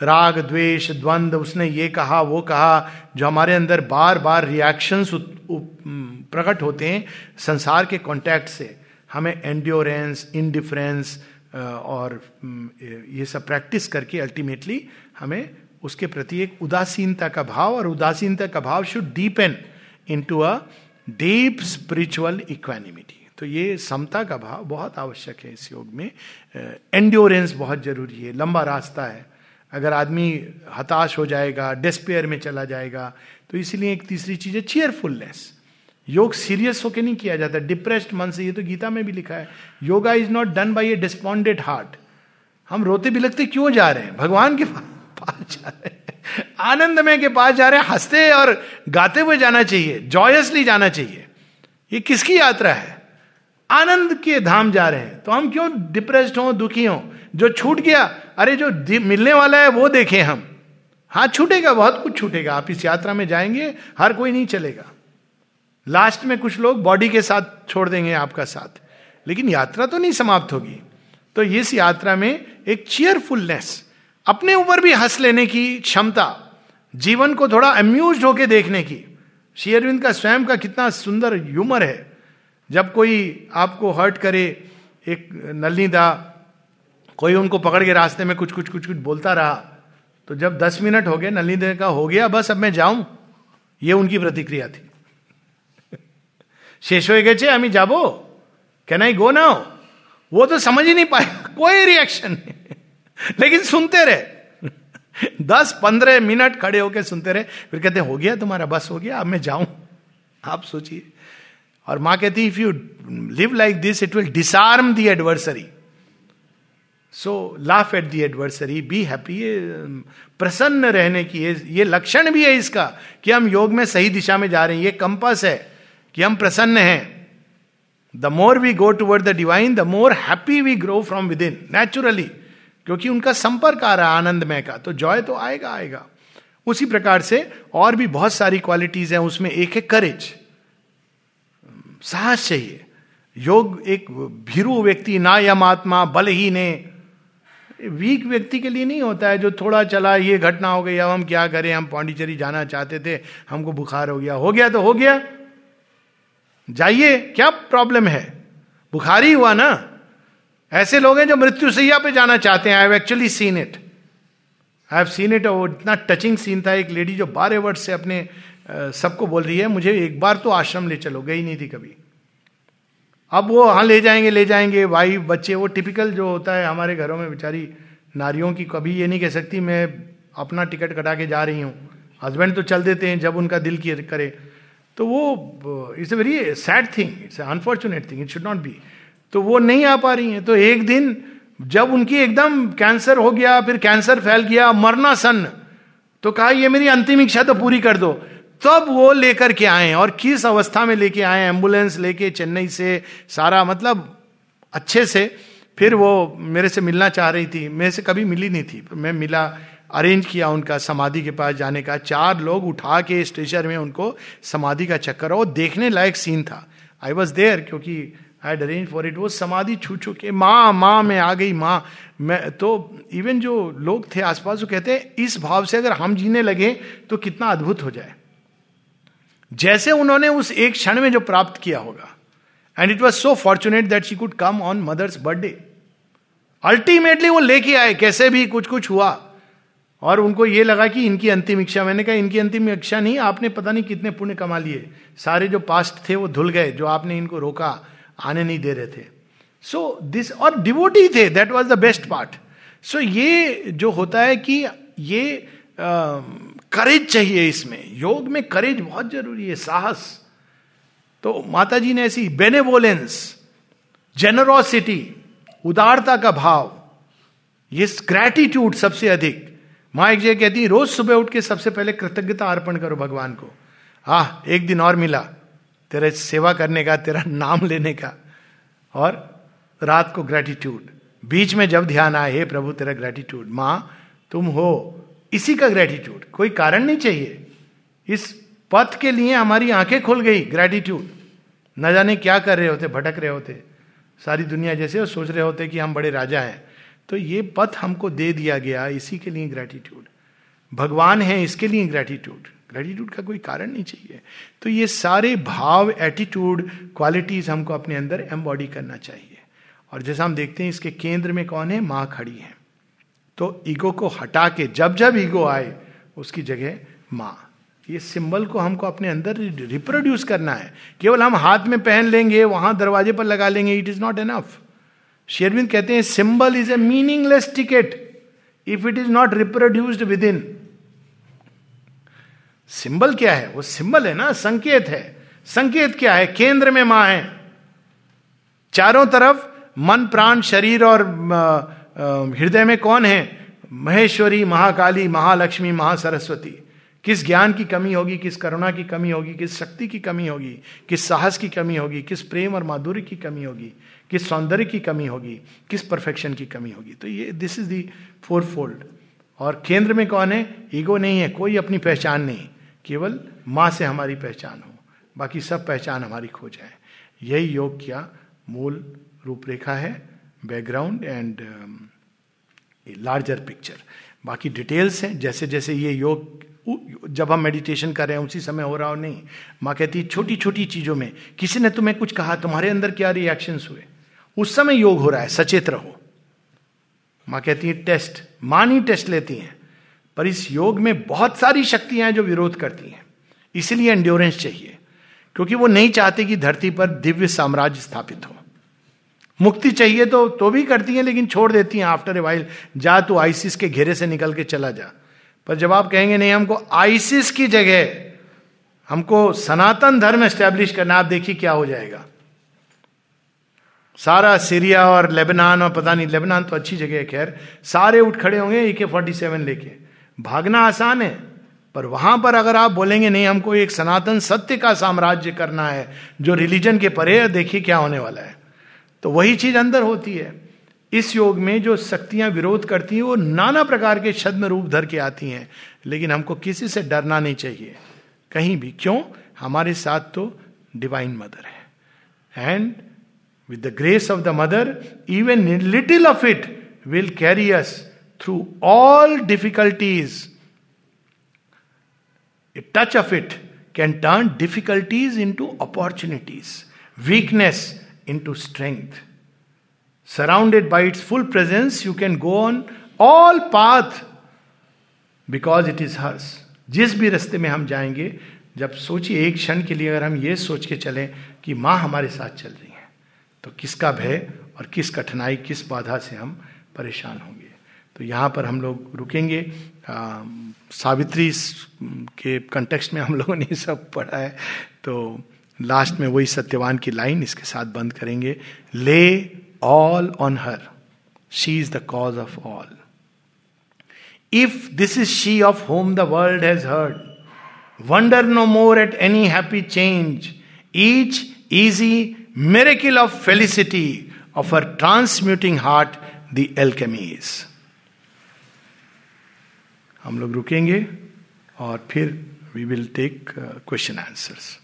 राग, द्वेष, द्वंद, उसने ये कहा, वो कहा, जो हमारे अंदर बार बार रिएक्शंस प्रकट होते हैं संसार के कॉन्टैक्ट से, हमें एंड्योरेंस इनडिफरेंस और ये सब प्रैक्टिस करके अल्टीमेटली हमें उसके प्रति एक उदासीनता का भाव, और उदासीनता का भाव should deepen into a deep spiritual equanimity तो ये समता का भाव बहुत आवश्यक है इस योग में। एंड्योरेंस बहुत ज़रूरी है, लंबा रास्ता है। अगर आदमी हताश हो जाएगा डिस्पेयर में चला जाएगा तो इसलिए एक तीसरी चीज़ है चेयरफुलनेस योग सीरियस होकर नहीं किया जाता डिप्रेस्ड मन से, ये तो गीता में भी लिखा है। Yoga is not done by a despondent heart हम रोते बिलकते क्यों जा रहे हैं? भगवान के पास जा रहे हैं। आनंदमय के पास जा रहे हैं, हँसते और गाते हुए जाना चाहिए जॉयसली जाना चाहिए। ये किसकी यात्रा है? आनंद के धाम जा रहे हैं। तो हम क्यों डिप्रेस्ड हो, दुखी हो? जो छूट गया, अरे जो मिलने वाला है, वो देखें हम। हाँ छूटेगा, बहुत कुछ छूटेगा। आप इस यात्रा में जाएँगे, हर कोई नहीं चलेगा। लास्ट में कुछ लोग बॉडी के साथ छोड़ देंगे आपका साथ। लेकिन यात्रा तो नहीं समाप्त होगी। तो इस यात्रा में एक चेयरफुलनेस अपने ऊपर भी हंस लेने की क्षमता, जीवन को थोड़ा अम्यूज होके देखने की। शेयरविंद का स्वयं का कितना सुंदर ह्यूमर है। जब कोई आपको हर्ट करे, एक नलनी दा, कोई उनको पकड़ के रास्ते में कुछ कुछ कुछ कुछ बोलता रहा तो जब दस मिनट हो गए, नलनी दे का हो गया, बस अब मैं जाऊँ। ये उनकी प्रतिक्रिया थी। शेष हो गए हमें जाबो। कैन आई गो नाउ वो तो समझ ही नहीं पाया। कोई रिएक्शन नहीं। लेकिन सुनते रहे। दस पंद्रह मिनट खड़े होके सुनते रहे। फिर कहते, हो गया तुम्हारा, बस हो गया, अब मैं जाऊँ। आप सोचिए। और माँ कहती if you live like this it will disarm the adversary so laugh at the adversary be happy प्रसन्न रहने की ये लक्षण भी है इसका, कि हम योग में सही दिशा में जा रहे हैं। ये कंपस है कि हम प्रसन्न हैं। The more we go toward the divine the more happy we grow from within naturally क्योंकि उनका संपर्क आ रहा है आनंदमय का तो जॉय तो आएगा आएगा। उसी प्रकार से और भी बहुत सारी क्वालिटीज हैं, उसमें एक है करेज साहस चाहिए। योग एक भीरु व्यक्ति ना यम आत्मा, बल ही ने। वीक व्यक्ति के लिए नहीं होता है, जो थोड़ा चला, ये घटना हो गई, अब हम क्या करें, हम पांडिचेरी जाना चाहते थे, हमको बुखार हो गया। हो गया तो हो गया। जाइए, क्या प्रॉब्लम है? बुखार ही हुआ ना? ऐसे लोग हैं जो मृत्यु सैया पे जाना चाहते हैं। I have actually seen it I have seen it वो इतना टचिंग सीन था। एक लेडी जो बारह वर्ष से अपने सबको बोल रही है, मुझे एक बार तो आश्रम ले चलो। गई नहीं थी कभी। अब वो हाँ ले जाएँगे ले जाएँगे। भाई, बच्चे, वो टिपिकल जो होता है हमारे घरों में बेचारी नारियों की, कभी ये नहीं कह सकती, मैं अपना टिकट कटा के जा रही हूँ। हस्बैंड तो चल देते हैं जब उनका दिल करे। तो वो it's a very sad thing it's unfortunate thing it should not be तो वो नहीं आ पा रही हैं। तो एक दिन जब उनकी एकदम कैंसर हो गया, फिर कैंसर फैल गया, मरना सन तो कहा, ये मेरी अंतिम इच्छा तो पूरी कर दो। तब वो लेकर के आए और किस अवस्था में लेके आए, एंबुलेंस लेके चेन्नई से, सारा मतलब अच्छे से। फिर वो मेरे से मिलना चाह रही थी। मेरे से कभी मिली नहीं थी। मैं मिला, अरेंज किया उनका समाधि के पास जाने का। चार लोग उठा के स्टेशन में उनको समाधि का चक्कर वो देखने लायक सीन था। आई वॉज़ देयर क्योंकि आई अरेंज फॉर इट वो समाधि छू छू के माँ माँ, में आ गई, माँ। मैं तो इवन जो लोग थे आसपास, वो कहते हैं, इस भाव से अगर हम जीने लगे तो कितना अद्भुत हो जाए। जैसे उन्होंने उस एक क्षण में जो प्राप्त किया होगा। And it was so fortunate that she could come on mother's birthday ultimately वो लेके आए, कैसे भी कुछ कुछ हुआ। और उनको ये लगा कि इनकी अंतिम इच्छा, मैंने कहा, इनकी अंतिम इच्छा नहीं, आपने पता नहीं कितने पुण्य कमा लिए। सारे जो पास्ट थे वो धुल गए, जो आपने इनको रोका। आने नहीं दे रहे थे। सो दिस और डिवोटी थे that was the best part so ये जो होता है कि ये करेज चाहिए इसमें। योग में करेज बहुत ज़रूरी है, साहस। तो माता जी ने ऐसी बेनेवोलेंस जेनरोसिटी उदारता का भाव, ये ग्रैटिट्यूड सबसे अधिक। माँ एक जगह कहती, रोज सुबह उठ के सबसे पहले कृतज्ञता अर्पण करो भगवान को। आह, एक दिन और मिला। तेरा सेवा करने का, तेरा नाम लेने का और रात को ग्रेटिट्यूड बीच में जब ध्यान आए, हे प्रभु, तेरा ग्रेटिट्यूड माँ, तुम हो। इसी का ग्रेटिट्यूड कोई कारण नहीं चाहिए। इस पथ के लिए हमारी आँखें खुल गई ग्रेटिट्यूड न जाने क्या कर रहे होते, भटक रहे होते। सारी दुनिया जैसे और सोच रहे होते कि हम बड़े राजा हैं। तो ये पथ हमको दे दिया गया, इसी के लिए ग्रेटिट्यूड भगवान है, इसके लिए ग्रेटिट्यूड ग्रेटिट्यूड का कोई कारण नहीं चाहिए। तो ये सारे भाव एटीट्यूड क्वालिटीज हमको अपने अंदर एम्बॉडी करना चाहिए। और जैसा हम देखते हैं, इसके केंद्र में कौन है? माँ खड़ी है। तो ईगो को हटा के, जब जब ईगो आए, उसकी जगह माँ। ये सिंबल को हमको अपने अंदर रिप्रोड्यूस करना है। केवल हम हाथ में पहन लेंगे, वहाँ दरवाजे पर लगा लेंगे इट इज़ नॉट एनफ शेरविंद कहते हैं symbol is a meaningless ticket if it is not reproduced within symbol क्या है? वो सिंबल है ना, संकेत है। संकेत क्या है? केंद्र में माँ है। चारों तरफ़ मन, प्राण, शरीर और हृदय में कौन है? महेश्वरी, महाकाली, महालक्ष्मी, महासरस्वती। किस ज्ञान की कमी होगी, किस करुणा की कमी होगी, किस शक्ति की कमी होगी, किस साहस की कमी होगी, किस प्रेम और माधुर्य की कमी होगी, किस सौंदर्य की कमी होगी, किस परफेक्शन की कमी होगी? तो ये this is the fourfold और केंद्र में कौन है? ईगो नहीं है, कोई अपनी पहचान नहीं। केवल माँ से हमारी पहचान हो, बाकी सब पहचान हमारी खो जाए। यही योग क्या मूल रूपरेखा है बैकग्राउंड एंड लार्जर पिक्चर बाकी डिटेल्स हैं जैसे जैसे ये योग जब हम मेडिटेशन कर रहे हैं, उसी समय हो रहा हो नहीं। माँ कहती है छोटी छोटी चीज़ों में, किसी ने तुम्हें कुछ कहा, तुम्हारे अंदर क्या रिएक्शंस हुए? उस समय योग हो रहा है, सचेत रहो। माँ कहती है टेस्ट माँ टेस्ट लेती हैं। पर इस योग में बहुत सारी शक्तियाँ हैं जो विरोध करती हैं। इसीलिए एंड्योरेंस चाहिए, क्योंकि वो नहीं चाहते कि धरती पर दिव्य साम्राज्य स्थापित हो। मुक्ति चाहिए तो तो भी करती हैं, लेकिन छोड़ देती हैं। आफ्टर ए वाइल जा तो आइसिस के घेरे से निकल के चला जा। पर जब आप कहेंगे, नहीं, हमको आइसिस की जगह, हमको सनातन धर्म एस्टेब्लिश करना आप देखिए क्या हो जाएगा। सारा सीरिया और लेबनान और पता नहीं, लेबनान तो अच्छी जगह है, खैर। सारे उठ खड़े होंगे ए के फोर्टी सेवन लेके। भागना आसान है, पर वहाँ पर अगर आप बोलेंगे, नहीं, हमको एक सनातन सत्य का साम्राज्य करना है, जो रिलीजन के परे है, देखिए क्या होने वाला है। तो वही चीज़ अंदर होती है। इस योग में जो शक्तियाँ विरोध करती हैं, वो नाना प्रकार के छद्म रूप धर के आती हैं, लेकिन हमको किसी से डरना नहीं चाहिए। कहीं भी। क्यों? हमारे साथ तो डिवाइन मदर है। And with the grace of the mother even little of it will carry us difficulties a touch of it can turn difficulties into opportunities weakness into strength surrounded by its full presence, you can go on all path because it is hers जिस भी रास्ते में हम जाएँगे जब सोचिए एक क्षण के लिए अगर हम ये सोच के चलें कि माँ हमारे साथ चल रही है तो किसका भय और किस कठिनाई किस बाधा से हम परेशान होंगे? तो यहाँ पर हम लोग रुकेंगे। आ, सावित्री के कंटेक्स्ट में हम लोगों ने सब पढ़ा है। तो लास्ट में वही सत्यवान की लाइन इसके साथ बंद करेंगे। Lay all on her she is the cause of all if this is she of home the world has heard wonder no more at any happy change each easy miracle of felicity of our transmuting heart the alchemies हम लोग रुकेंगे और फिर we will take question answers